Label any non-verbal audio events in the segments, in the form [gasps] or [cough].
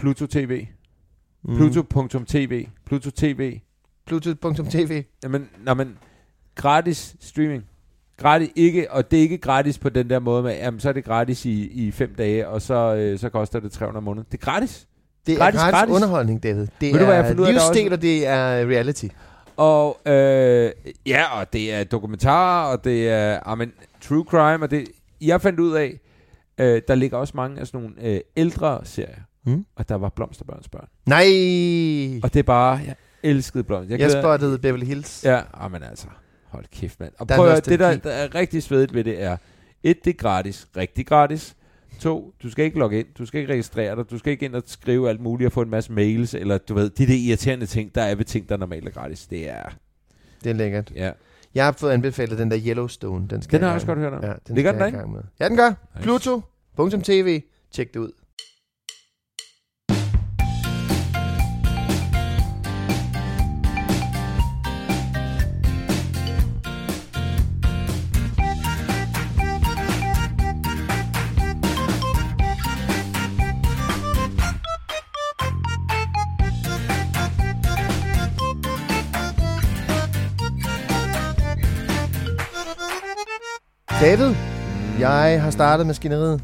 Pluto TV. Pluto.tv. Pluto TV. Bluetooth.tv. Jamen, når man gratis streaming. Gratis, ikke, og det er ikke gratis på den der måde med, jamen, så er det gratis i, i fem dage, og så, øh, så koster det 300 om måneden. Det er gratis. Det er Gratis, gratis, gratis. underholdning, David. Det Ved du, hvad jeg er ud af, der livsstil, også- og det er reality. Og øh, ja, og det er dokumentarer, og det er amen, true crime, og det, jeg fandt ud af, øh, der ligger også mange af sådan nogle øh, ældre serier, Mm. og der var Blomsterbørns børn. Nej! Og det er bare, jeg elskede Blomster. Jeg spottede Beverly Hills. Ja, ah, men altså, hold kæft, mand. Og Der er prøv at, det, der, der er rigtig svedigt ved det er, et, det er gratis, rigtig gratis. To, du skal ikke logge ind, du skal ikke registrere dig, du skal ikke ind og skrive alt muligt og få en masse mails, eller du ved, de der irriterende ting, der er ved ting, der normalt er gratis. Det er, Det er lækkert. ja. Jeg har fået anbefalet den der Yellowstone. Den, skal Den har jeg også godt hørt om. Ja, den Ligger den jeg med. Ja, den gør. Nice. Pluto.tv. Tjek det ud. jeg har startet maskineriet,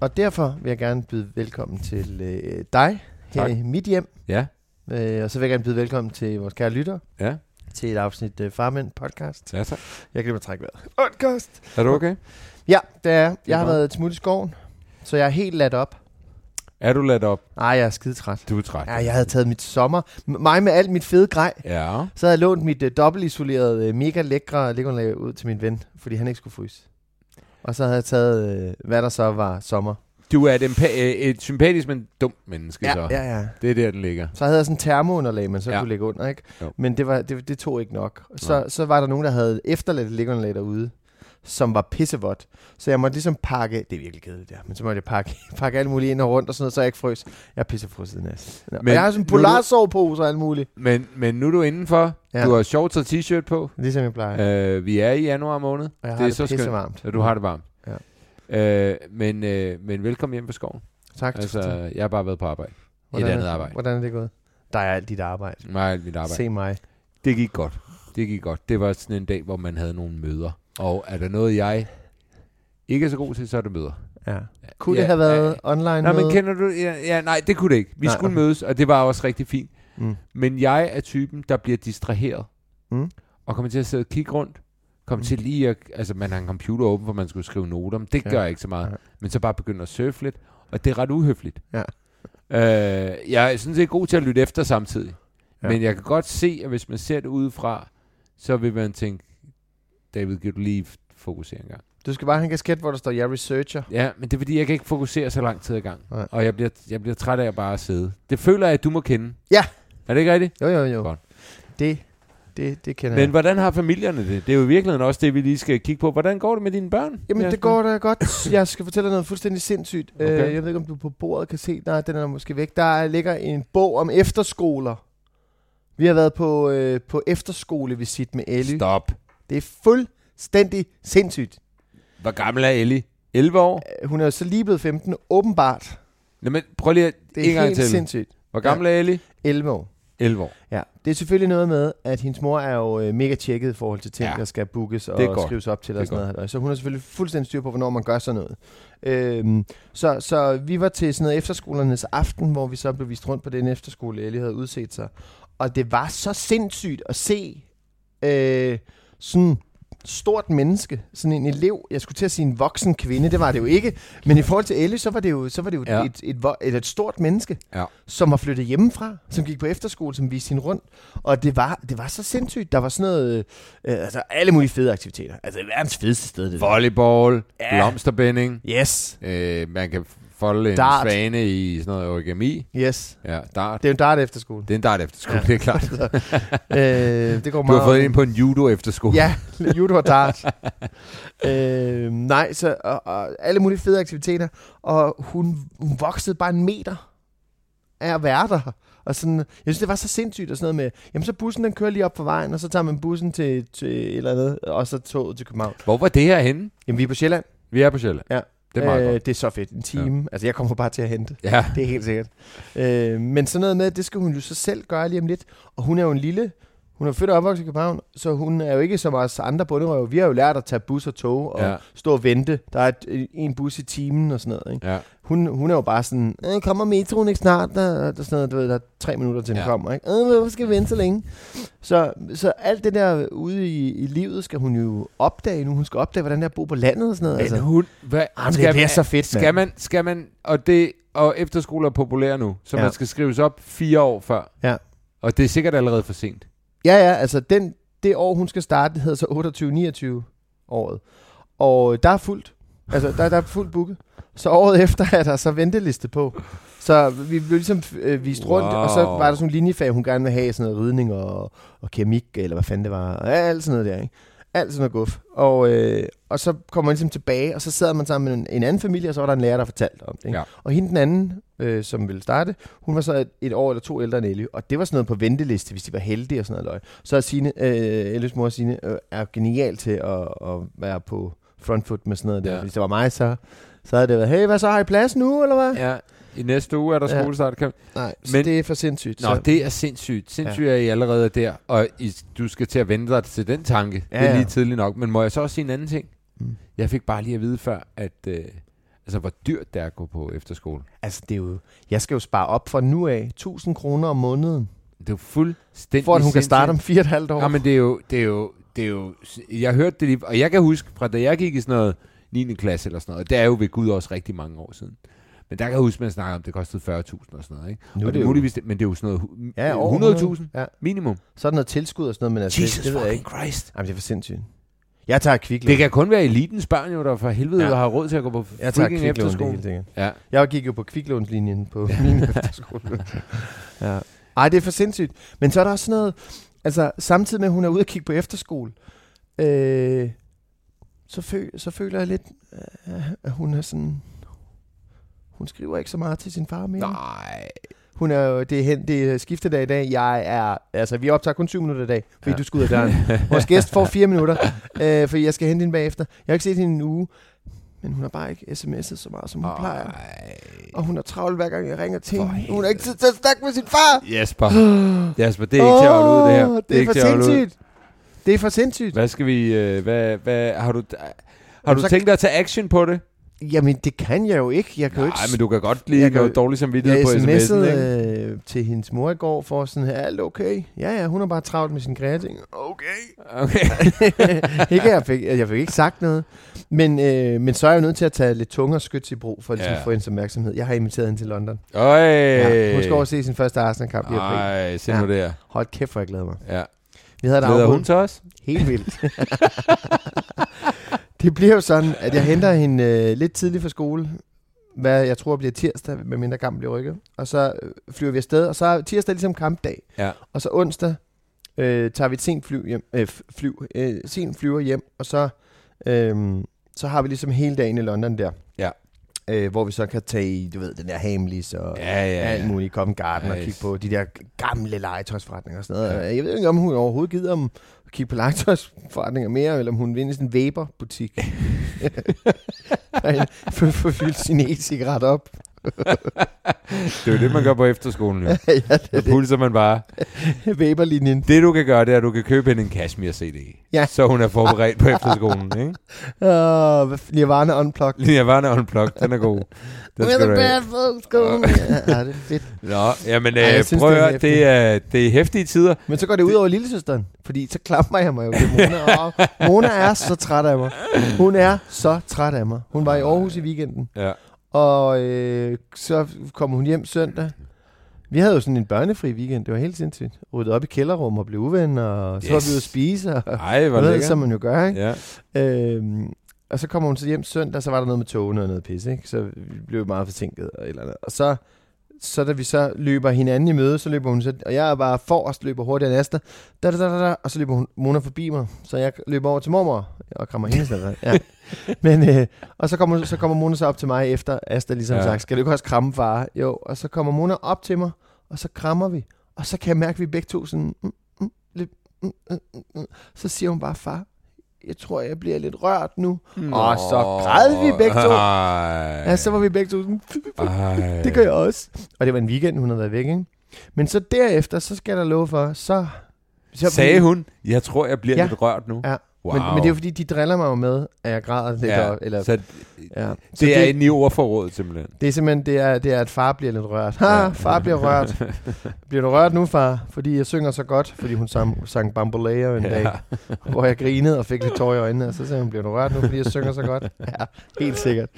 og derfor vil jeg gerne byde velkommen til øh, dig her Tak. i mit hjem. Ja, Øh, og så vil jeg gerne byde velkommen til vores kære lytter ja, til et afsnit øh, Farmænd podcast. ja tak. Jeg kan lige trække vejret. Podcast. Er du okay? Ja, det er jeg. har været smut i skoven, så jeg er helt ladt op. Er du ladt op? Nej, jeg er skide træt. Du er træt. Ja, jeg havde taget mit sommer. M- mig med alt mit fede grej. Ja. Så havde jeg lånt mit øh, dobbeltisolerede, øh, mega lækre liggeunderlag ud til min ven, fordi han ikke skulle fryse. Og så havde jeg taget, øh, hvad der så var sommer. Du er et, empa- øh, et sympatisk, men dumt menneske, Ja, så. ja, ja. Det er der, den ligger. Så havde jeg sådan en termounderlag, man så Ja. kunne lægge under, ikke? Jo. Men det, var, det, det tog ikke nok. Så, Nej. så var der nogen, der havde efterladt liggeunderlag derude, som var pissevådt. Så jeg måtte ligesom pakke, det er virkelig kedeligt der, men så måtte jeg pakke, [laughs] pakke alt muligt ind og rundt og sådan noget, så jeg ikke frøs. Jeg er pissefrosset næst. Ja. Men Men jeg har sådan en polarsovepose og alt muligt. Men, men nu er du indenfor. Ja. Du har shorts og t-shirt på. Ligesom jeg plejer. Øh, vi er i januar måned. og jeg det har er det, så det skønt. pissevarmt. Så du har det varmt. Ja. Øh, men, øh, men velkommen hjem fra skoven. Tak. Altså, jeg har bare været på arbejde. Hvordan et andet arbejde. Hvordan er det gået? Der er alt dit arbejde. Og alt mit arbejde. Se mig. Det gik godt. Det gik godt. Det var sådan en dag, hvor man havde nogle møder. Og er der noget, jeg ikke er så god til, så er det møder. Ja. Kunne Ja, det have været ja. online Nej, men kender du... Ja, ja, nej, det kunne det ikke. Vi Nej, skulle okay. mødes, og det var også rigtig fint. Mm. Men jeg er typen, der bliver distraheret. Mm. Og kommer til at sidde og kigge rundt. Kommer Mm. til lige at... Altså, man har en computer åben, hvor man skulle skrive noter. Men det Ja. gør jeg ikke så meget. Nej. Men så bare begynder at surfe lidt. Og det er ret uhøfligt. Ja. Øh, jeg er sådan set god til at lytte efter samtidig. Ja. Men jeg kan godt se, at hvis man ser det udefra, så vil man tænke, David, kan du lige fokusere en gang? Du skal bare have en kasket, hvor der står, jeg er researcher. Ja, men det er fordi, jeg kan ikke fokusere så lang tid ad gang. Nej. Og jeg bliver, jeg bliver træt af at bare sidde. Det føler jeg, at du må kende. Ja. Er det ikke rigtigt? Jo, jo, jo. Godt. Det, det, det kender Men jeg. hvordan har familierne det? Det er jo i virkeligheden også det, vi lige skal kigge på. Hvordan går det med dine børn? Jamen, det går da godt. Jeg skal fortælle dig noget fuldstændig sindssygt. Okay. Okay. jeg ved ikke, om du på bordet kan se. Nej, den er måske væk. Der ligger en bog om efterskoler. Vi har været på, øh, på efterskolevisit med Ellie. Stop. Det er fuldstændig sindssygt. Hvor gammel er Ellie? 11 år? Øh, Hun er jo så lige blevet 15, åbenbart. Nå, men prøv lige at Det en er gang helt til. sindssygt. Hvor gammel er Ellie? 11 år. 11 år. Ja, det er selvfølgelig noget med, at hendes mor er jo øh, mega tjekket i forhold til ting, Ja. ja. der skal bookes og godt. skrives op til og sådan noget. halløj. Så hun har selvfølgelig fuldstændig styr på, hvornår man gør sådan noget. Øhm, så, så vi var til sådan noget efterskolernes aften, hvor vi så blev vist rundt på den efterskole, Ellie havde udset sig. Og det var så sindssygt at se øh, sådan stort menneske, sådan en elev, jeg skulle til at sige en voksen kvinde, det var det jo ikke, men i forhold til Ellie, så var det jo, så var det jo Ja. et, et, et, et stort menneske, Ja. som var flyttet hjemmefra, som gik på efterskole, som viste hende rundt, og det var, det var så sindssygt, der var sådan noget, øh, altså alle mulige fede aktiviteter, altså verdens fedeste sted, det. Volleyball, Ja. blomsterbinding, Yes, øh, man kan folde en Dart. svane i sådan noget origami. yes, Ja, dart. det er en dart efterskole. Det er en dart efterskole, ja. Det er klart. [laughs] øh, det går Du meget har fået ind på en judo efterskole. Ja, [laughs] judo og dart. øh, nej, så og, og alle mulige fede aktiviteter. Og hun, hun voksede bare en meter af at være der. Og sådan, jeg synes, det var så sindssygt og sådan noget med, jamen så bussen den kører lige op på vejen, og så tager man bussen til, til et eller andet, og så toget til København. Hvor var det her henne? Jamen vi er på Sjælland. Vi er på Sjælland. Ja. Det er meget øh, godt. det er så fedt. En time. Ja. Altså jeg kommer bare til at hente. Ja. Det er helt sikkert. Øh, men sådan noget med, det skal hun jo så selv gøre lige om lidt. Og hun er jo en lille... Hun er født og opvokset i København, så hun er jo ikke som os andre bunderøv. Vi har jo lært at tage bus og tog og Ja. stå og vente. Der er et, en bus i timen og sådan noget. Ikke? Ja. Hun, hun er jo bare sådan, øh, kommer metroen ikke snart? Der, der, er sådan noget, du ved, der er tre minutter til den Ja. kommer. Ikke? Øh, hvorfor skal vi vente så længe? Så, så alt det der ude i, i livet skal hun jo opdage nu. Hun skal opdage, hvordan det er at bo på landet og sådan noget. Men Altså. hun, hvad, Jamen, det, det er så fedt, skal man, skal man, og det, og efterskoler er populære nu, så Ja. man skal skrives op fire år før. Ja. Og det er sikkert allerede for sent. Ja, ja, altså den, det år, hun skal starte, det hedder så 28-29 året. Og der er fuldt. Altså, der, der er fuldt booket. Så året efter er der så venteliste på. Så vi blev ligesom øh, vist rundt, Wow. og så var der sådan nogle linjefag, hun gerne vil have, sådan noget ridning og, og keramik, eller hvad fanden det var. Og alt sådan noget der, ikke? Alt sådan noget guf. Og, øh, og så kommer man ligesom tilbage, og så sidder man sammen med en, en anden familie, og så var der en lærer, der fortalte om det. Ikke? Ja. Og hende den anden, øh, som ville starte, hun var så et, et år eller to ældre end Ellie, og det var sådan noget på venteliste, hvis de var heldige og sådan noget løg. Så er Signe, øh, Ellies mor Signe, øh, er genial til at, at være på front foot med sådan noget der. Ja. Hvis det var mig, så, så havde det været, hey, hvad så, har I plads nu, eller hvad? Ja. I næste uge er der Ja. skolestart. Kan... Nej, så Men- det er for sindssygt. Nå, så. det er sindssygt. Sindssygt ja. er I allerede der, og I, du skal til at vente dig til den tanke. Ja, det er lige ja. tidligt nok. Men må jeg så også sige en anden ting? Mm. Jeg fik bare lige at vide før, at øh, altså, hvor dyrt det er at gå på efterskole. Altså, det er jo, jeg skal jo spare op fra nu af 1000 kroner om måneden, Det er jo fuldstændig for at hun kan sindssygt. starte om fire og et halvt år. Ja, men det er jo, det er jo, det er jo, jeg hørte det lige, og jeg kan huske, fra da jeg gik i sådan noget 9. klasse eller sådan noget, det er jo ved Gud også rigtig mange år siden. Men der kan jeg huske, at man snakker om, at det kostede 40.000 og sådan noget, ikke? Nu og det er muligvis, det- men det er jo sådan noget, Ja, over 100.000 Ja. minimum. Så er der noget tilskud og sådan noget, men altså, Jesus det, det ved jeg ikke. Christ. Jamen, det er for sindssygt. Jeg tager kviklån. Det kan kun være elitens børn jo, der for helvede Ja. har råd til at gå på Jeg tager kviklån, det sikkert. Ja. Jeg gik jo på kviklånslinjen på [laughs] min efterskole. [laughs] ja. Ej, det er for sindssygt. Men så er der også sådan noget, altså samtidig med, at hun er ude at kigge på efterskole, øh, så, føl, så føler jeg lidt, øh, at hun er sådan, hun skriver ikke så meget til sin far mere. Nej. Hun er jo, det er, hen, det er skiftedag i dag. Jeg er, altså vi optager kun 7 minutter i dag, fordi Ja. du skal ud af døren. Vores gæst får 4 minutter, øh, fordi jeg skal hente hende bagefter. Jeg har ikke set hende i en uge, men hun har bare ikke sms'et så meget, som hun plejer. Ej. Og hun er travlt hver gang, jeg ringer til For hende. Hun har ikke tid til at snakke med sin far. Jesper. [gasps] Jesper, det er ikke til at holde ud, det her. Det er for ikke til at holde ud. sindssygt. Det er for sindssygt. Hvad skal vi... Øh, hvad, hvad, har du, har Jamen, du så- tænkt dig at tage action på det? Jamen, det kan jeg jo ikke. Jeg kan Nej, ikke... men du kan godt lige Jeg kan dårligt samvittighed på sms'en, ikke? øh, til hendes mor i går for sådan her, alt okay? Ja, ja, hun er bare travlt med sine kreating. Okay. Okay. [laughs] ikke, jeg fik, jeg fik ikke sagt noget. Men, øh, men så er jeg jo nødt til at tage lidt tungere skyts i brug, for at ligesom Ja. få hendes opmærksomhed. Jeg har inviteret hende til London. Øj. Ja, hun skal over se sin første Arsenal-kamp i april. Ej, se Ja. nu der. Hold kæft, hvor jeg glæder mig. Ja. Vi havde Glæder hun til os? Helt vildt. [laughs] det bliver jo sådan, at jeg henter hende øh, lidt tidligt fra skole, hvad jeg tror bliver tirsdag, med mindre kampen bliver rykket. Og så øh, flyver vi afsted, og så er tirsdag ligesom kampdag. Ja. Og så onsdag øh, tager vi et sent flyv hjem, øh, f- flyv, øh, sent flyver hjem, og så, øh, så har vi ligesom hele dagen i London der. Ja. Øh, hvor vi så kan tage i, du ved, den der Hamleys og Ja, ja, alt ja. muligt, Covent Garden og Nice. kigge på de der gamle legetøjsforretninger og sådan noget. Ja. Jeg ved ikke, om hun overhovedet gider om at kigge på legetøjsforretninger mere, eller om hun i sådan en Weber-butik. for, for fyldt sin e-cigaret op. det er jo det, man gør på efterskolen. Jo. [laughs] ja, det er pulser man bare. det. [laughs] Weberlinjen. Det du kan gøre, det er, at du kan købe hende en Kashmir-CD. Ja. Så hun er forberedt på efterskolen. [laughs] Ikke? Uh, Nirvana Unplugged. Varne Unplugged, den er god. Den We're skal the bad folks going. ja, ja, det er fedt. Nå, jamen Ej, jeg øh, synes, prøv det er at høre, det er, det er hæftige tider. Men så går det ud over lillesøsteren, fordi så klamrer jeg mig jo til Mona. Og Mona er så træt af mig. Hun er så træt af mig. Hun var i Aarhus i weekenden, Ja. Og øh, så kom hun hjem søndag. Vi havde jo sådan en børnefri weekend, det var helt sindssygt. Ryddet op i kælderrum og blev uvenner, og så yes. var vi ude at spise, og Ej, hvor noget, som man jo gør, ikke? Ja. Øhm, og så kommer hun så hjem søndag, så var der noget med togene og noget pis, ikke? Så vi blev meget forsinket og et eller andet. Og så, så da vi så løber hinanden i møde, så løber hun så, og jeg er bare forrest, løber hurtigere end Asta, da, da, da, da, og så løber hun, Mona forbi mig, så jeg løber over til mormor og krammer hende sådan ja. [laughs] Men, øh, og så kommer, så kommer Mona så op til mig efter Asta ligesom Ja. ja. sagt, skal du ikke også kramme far? Jo, og så kommer Mona op til mig, og så krammer vi, og så kan jeg mærke, at vi begge to sådan, mm, mm, lidt, mm, mm, mm, mm. så siger hun bare, far, jeg tror, jeg bliver lidt rørt nu. Og så græd vi begge to. Ej. Ja, så var vi begge to sådan, Ej. det gør jeg også. Og det var en weekend, hun havde været væk, ikke? Men så derefter, så skal der love for, så... så Sagde hun, jeg tror, jeg bliver Ja. lidt rørt nu. Ja. Wow. Men, men det er jo fordi, de driller mig jo med, at jeg græder lidt. ja, op, eller, så ja. Så det, det, er inde i ordforrådet simpelthen. det er simpelthen, det er, det er, at far bliver lidt rørt. Ha, Ja. far bliver rørt. [laughs] Bliver du rørt nu, far? Fordi jeg synger så godt, fordi hun sang, sang Bamboleo en dag, hvor jeg grinede og fik lidt tår i øjnene, og så sagde hun, bliver du rørt nu, fordi jeg synger så godt? [laughs] Ja, helt sikkert.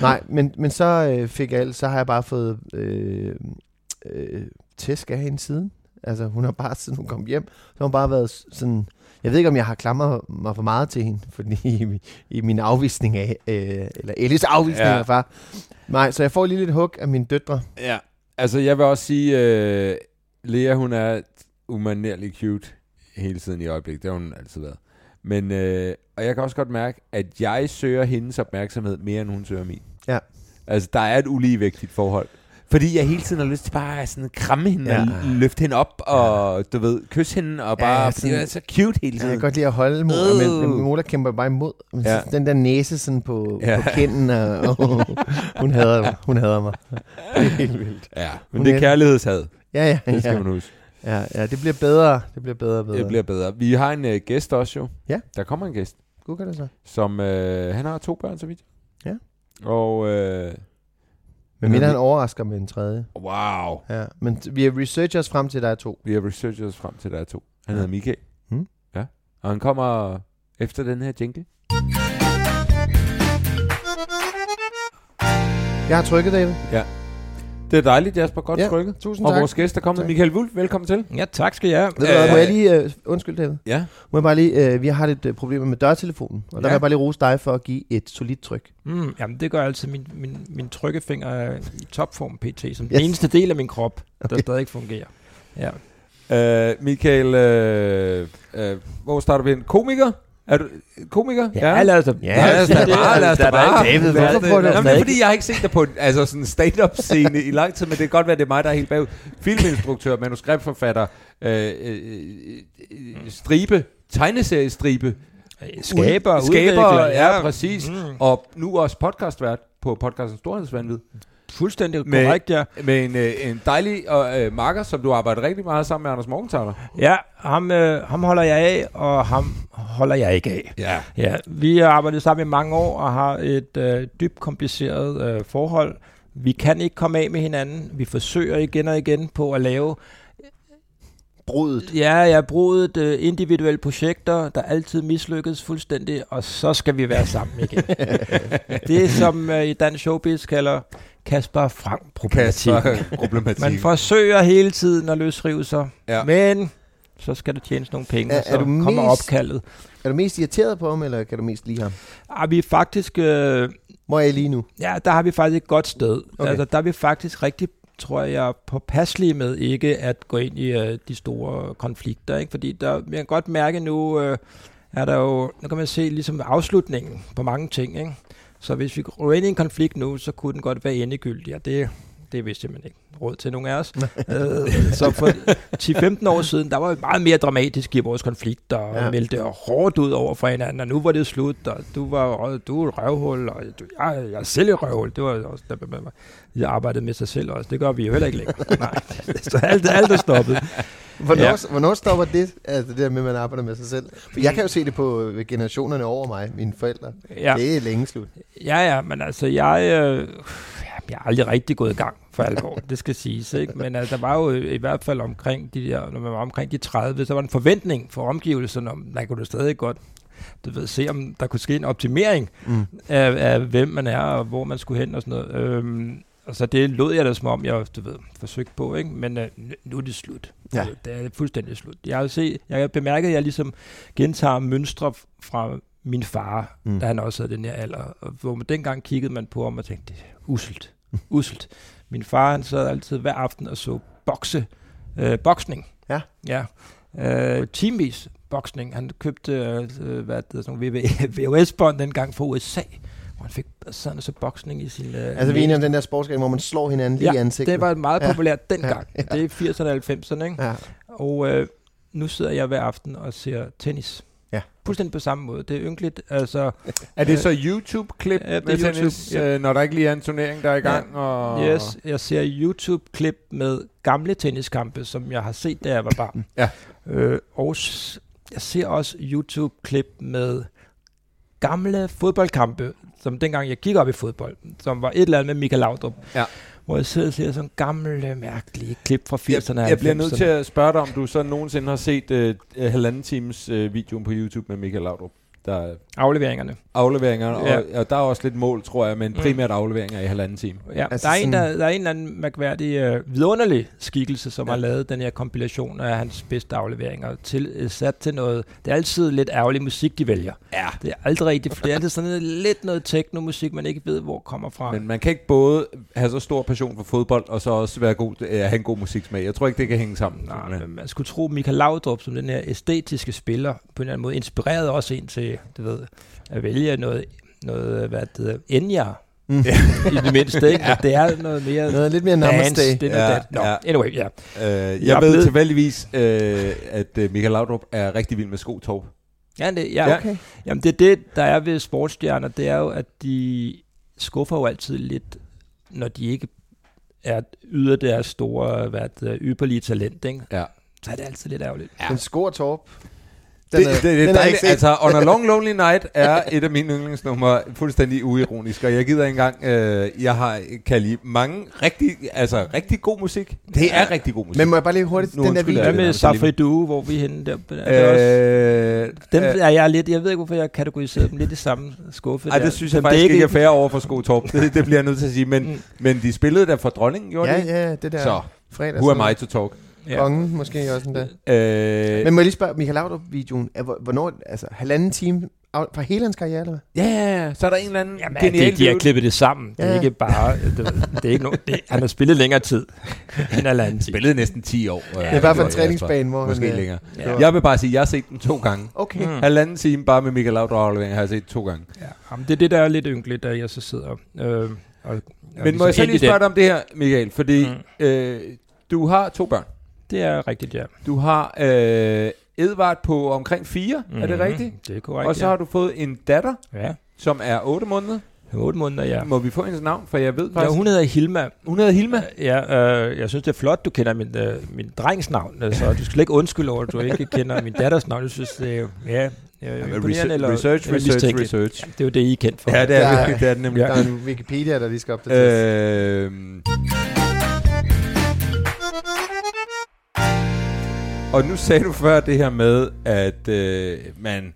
Nej, men, men så øh, fik jeg, så har jeg bare fået øh, øh, tæsk af hende siden. Altså, hun har bare, siden hun kom hjem, så har hun bare været sådan... Jeg ved ikke, om jeg har klamret mig for meget til hende, fordi i, i min afvisning af, øh, eller Ellis afvisning Ja. af far. Nej, så jeg får lige lidt hug af mine døtre. Ja, altså jeg vil også sige, øh, Lea hun er umanerlig cute hele tiden i øjeblikket. Det har hun altid været. Men, øh, og jeg kan også godt mærke, at jeg søger hendes opmærksomhed mere, end hun søger min. Ja. Altså, der er et uligevægtigt forhold. Fordi jeg hele tiden har lyst til bare at sådan kramme hende Ja. ja. og løfte hende op, og du ved, kysse hende, og Ja, bare, ja, ja, fordi hun er så cute hele Jeg tiden. kan godt lide at holde Mola, Øh. men, men Mola kæmper bare imod. Ja. ja. Den der næse sådan på, Ja. ja. på kinden, og, og [laughs] hun, hader, mig. hun hader mig. Det er helt vildt. Ja, men Hun det er kærlighedshad. Ja, ja, Det skal ja. man huske. ja, ja, det bliver bedre. Det bliver bedre og bedre. Det bliver bedre. Vi har en øh, gæst også jo. Ja. Der kommer en gæst. God kan det så. som øh, han har to børn, så vidt. Ja. Og øh, Men mindre han overrasker med en tredje. wow, Ja, men vi har researchet os frem til, at der er to. vi har researchet os frem til, der er to. Han Ja. hedder Michael. Hmm. Ja. Og han kommer efter den her jingle. Jeg har trykket, David. Det er dejligt, Jasper. Godt Ja, trykket. Tusind Og tak. vores gæst er kommet. Tak. Michael Wulff, velkommen til. Ja, tak skal jeg. Ved du hvad, Øh, må jeg lige... Uh, undskyld, David. Ja. Må jeg bare lige... Uh, vi har lidt uh, problemer med dørtelefonen. Og der Ja. vil jeg bare lige rose dig for at give et solidt tryk. Mm, jamen, det gør altid min, min, min trykkefinger er i topform pt. Som yes. Den eneste del af min krop, der Okay. stadig ikke fungerer. Ja. Øh, Michael, øh, øh, hvor starter vi ind? Komiker? Er du komiker? Ja, lad os da. Ja, lad os da bare, lad os da Der er bare. David, Lad os da- Jamen, det er fordi, jeg har ikke set dig på en altså sådan stand-up scene i lang tid, men det kan godt være, det er mig, der er helt bagud. Filminstruktør, manuskriptforfatter, øh, øh, øh, stribe, tegneseriestribe, Skaber, skaber, udvikler, ja, præcis. Mm, Og nu også podcastvært på podcasten Storhedsvandvid. Fuldstændig Med- korrekt, ja. Med en, øh, en dejlig og, øh, marker, som du arbejder rigtig meget sammen med, Anders Morgenthaler. Ja, ham, øh, ham holder jeg af, og ham holder jeg ikke af. Ja. Ja, vi har arbejdet sammen i mange år og har et øh, dybt kompliceret øh, forhold. Vi kan ikke komme af med hinanden. Vi forsøger igen og igen på at lave Brudet. Ja, jeg har brugt øh, individuelle projekter, der altid mislykkes fuldstændig, og så skal vi være sammen igen. [laughs] det er som øh, i dansk showbiz kalder Kasper frank problematik. Man forsøger hele tiden at løsrive sig, Ja. men så skal der tjenes nogle penge, Er- og så er du kommer mest- opkaldet. Er du mest irriteret på ham, eller kan du mest lide ham? Ah, vi er faktisk, øh, Hvor er I lige nu? ja, der har vi faktisk et godt sted. Okay. Altså, der er vi faktisk rigtig tror jeg, påpasselige med ikke at gå ind i øh, de store konflikter. Ikke? Fordi der, man kan godt mærke nu, øh, er der jo, nu kan man se ligesom afslutningen på mange ting. Ikke? Så hvis vi går ind i en konflikt nu, så kunne den godt være endegyldig, og det det vidste simpelthen ikke råd til nogen af os. [laughs] øh, så for 10-15 år siden, der var vi meget mere dramatisk i vores konflikter, og Ja. meldte hårdt ud over for hinanden, og nu var det slut, og du var du er et røvhul, og du, jeg, jeg er selv et røvhul. Det var også, der, jeg arbejdede med sig selv også. Det gør vi jo heller ikke længere. [laughs] Nej, så alt, alt er stoppet. Hvornår, Ja. hvornår stopper det, altså det der med, at man arbejder med sig selv? For jeg kan jo se det på generationerne over mig, mine forældre. Ja. Det er længe slut. Ja, ja, men altså, jeg, øh, jeg er aldrig rigtig gået i gang for alvor, [laughs] det skal siges, ikke? Men altså, der var jo i hvert fald omkring de der, når man var omkring de 30, så var en forventning for omgivelserne om, der kunne du stadig godt du ved, se, om der kunne ske en optimering Mm. af, af, hvem man er, og hvor man skulle hen og sådan noget. Øhm, og så det lød jeg da som om, jeg du ved, forsøgte på, ikke? men øh, nu- er det slut. Ja. Det er fuldstændig slut. Jeg har, set, jeg har bemærket, at jeg ligesom gentager mønstre fra min far, Mm. da han også havde den her alder. Og hvor man dengang kiggede man på ham og tænkte, det er uselt, uselt. Min far, han sad altid hver aften og så bokse, øh, boksning. Ja. Ja. Øh, teamvis boksning. Han købte øh, hvad det, sådan VHS-bånd [laughs] dengang fra USA, hvor han fik sådan så boksning i sin... Øh, Altså vi er om den der sportsgren, hvor man slår hinanden lige i ja, ansigtet. det var meget Ja. populært dengang. Ja, Ja, Det er 80'erne og 90'erne, ikke? Ja. Og øh, nu sidder jeg hver aften og ser tennis. Ja. Fuldstændig på samme måde. Det er ynkeligt. Altså, Er det så YouTube-klip Ja, med YouTube, tennis, ja. øh, når der ikke lige er en turnering, der er i gang? Og... yes, jeg ser YouTube-klip med gamle tenniskampe, som jeg har set, da jeg var barn. Ja. Øh, og jeg ser også YouTube-klip med gamle fodboldkampe, som dengang jeg gik op i fodbold, som var et eller andet med Michael Laudrup. Ja. Hvor jeg sidder og ser sådan gamle, mærkelige klip fra 80'erne Jeg, jeg bliver nødt 90'erne. til at spørge dig, om du så nogensinde har set øh, halvanden times øh, videoen på YouTube med Michael Laudrup. Der er Afleveringerne. afleveringer, Ja. og, og der er også lidt mål, tror jeg, men Mm. primært afleveringer i halvanden time. Ja, Altså der, er en, sådan- der, der er en eller anden mærkværdig, øh, vidunderlig skikkelse, som ja. har lavet den her kompilation af hans bedste afleveringer, til, øh, sat til noget. Det er altid lidt ærgerlig musik, de vælger. Ja. Det er aldrig rigtigt, for det er altid sådan lidt noget teknomusik, man ikke ved, hvor kommer fra. Men man kan ikke både have så stor passion for fodbold, og så også være god, øh, have en god musiksmag. Jeg tror ikke, det kan hænge sammen. Nej, men man skulle tro, Michael Laudrup, som den her æstetiske spiller, på en eller anden måde inspirerede også en til, du ved, at vælge noget, noget hvad det hedder, Enya, Mm. i det mindste, ikke? [laughs] Ja. Det er noget mere Noget lidt mere dance. namaste. Det er noget Ja, ja, no, ja. Anyway, ja. Øh, jeg, Jeg ved blevet- tilfældigvis, øh, at øh, Michael Laudrup er rigtig vild med skotorp. Ja, det, ja, Ja. okay. Jamen, det er det, der er ved sportsstjerner, det er jo, at de skuffer jo altid lidt, når de ikke er yder deres store, hvad det, hedder, ypperlige talent, ikke? Ja. Så er det altid lidt ærgerligt. Ja. Den score Torp. Det, det, det, den er ikke. Altså, On a Long Lonely Night er et af mine yndlingsnumre, fuldstændig uironisk, og jeg gider ikke engang, øh, jeg har, kan lide mange rigtig, altså rigtig god musik. Det er rigtig god musik. Men må jeg bare lige hurtigt, Nu den der video. Hvad det med Safri Due, hvor vi er henne der? Er det også, øh, dem øh, er jeg lidt, jeg ved ikke, hvorfor jeg kategoriserer dem lidt i samme skuffe. ej, der. det synes jeg Men faktisk det ikke er fair over for Skotorp. Det, det bliver jeg nødt til at sige. Men, Mm. men de spillede der for dronningen, gjorde de? Ja, ja, det der Så, fredags. who am I to talk? Ja. Kongen måske også sådan der. Øh, Men må jeg lige spørge, Michael Laudrup-videoen, er, hvor- hvornår, altså halvanden time fra hele hans karriere, eller hvad? ja, ja, ja, så er der en eller anden Jamen, genial de, de har klippet det sammen. Det er Ja. ikke bare... Det, det er ikke no, det, han har spillet længere tid end alle andre. spillede næsten 10 år. Det er bare for en træningsbane, hvor Måske han... øh, længere. Ja. Jeg vil bare sige, at jeg har set den to gange. Okay. Mm. Halvanden time bare med Michael Laudrup aflevering har jeg set to gange. Ja, jamen, det er det, der er lidt ynkeligt, at jeg så sidder øh, og, og Men må jeg så lige spørge dig om det her, Michael? Fordi Mm. øh, du har to børn. Det er rigtigt, ja. Du har øh, Edvard på omkring fire, mm. er det Mhm, rigtigt? Det er korrekt, Og så ja. har du fået en datter, Ja, som er 8 måneder. 8 måneder, ja. Må vi få hendes navn? For jeg ved Ja, faktisk... hun hedder Hilma. hun hedder Hilma. Ja, øh, jeg synes, det er flot, du kender min, øh, min drengs navn, øh, så du skal ikke undskylde over, at du ikke kender min datters navn. Jeg synes, det er ja, ja, Ja, men research, eller, research, eller research, research. Det er jo det, I er kendt for. Ja, det er, Ja. det, det er nemlig. Der er en Wikipedia, der lige skal opdateres. Øh, og nu sagde du før det her med, at øh, man,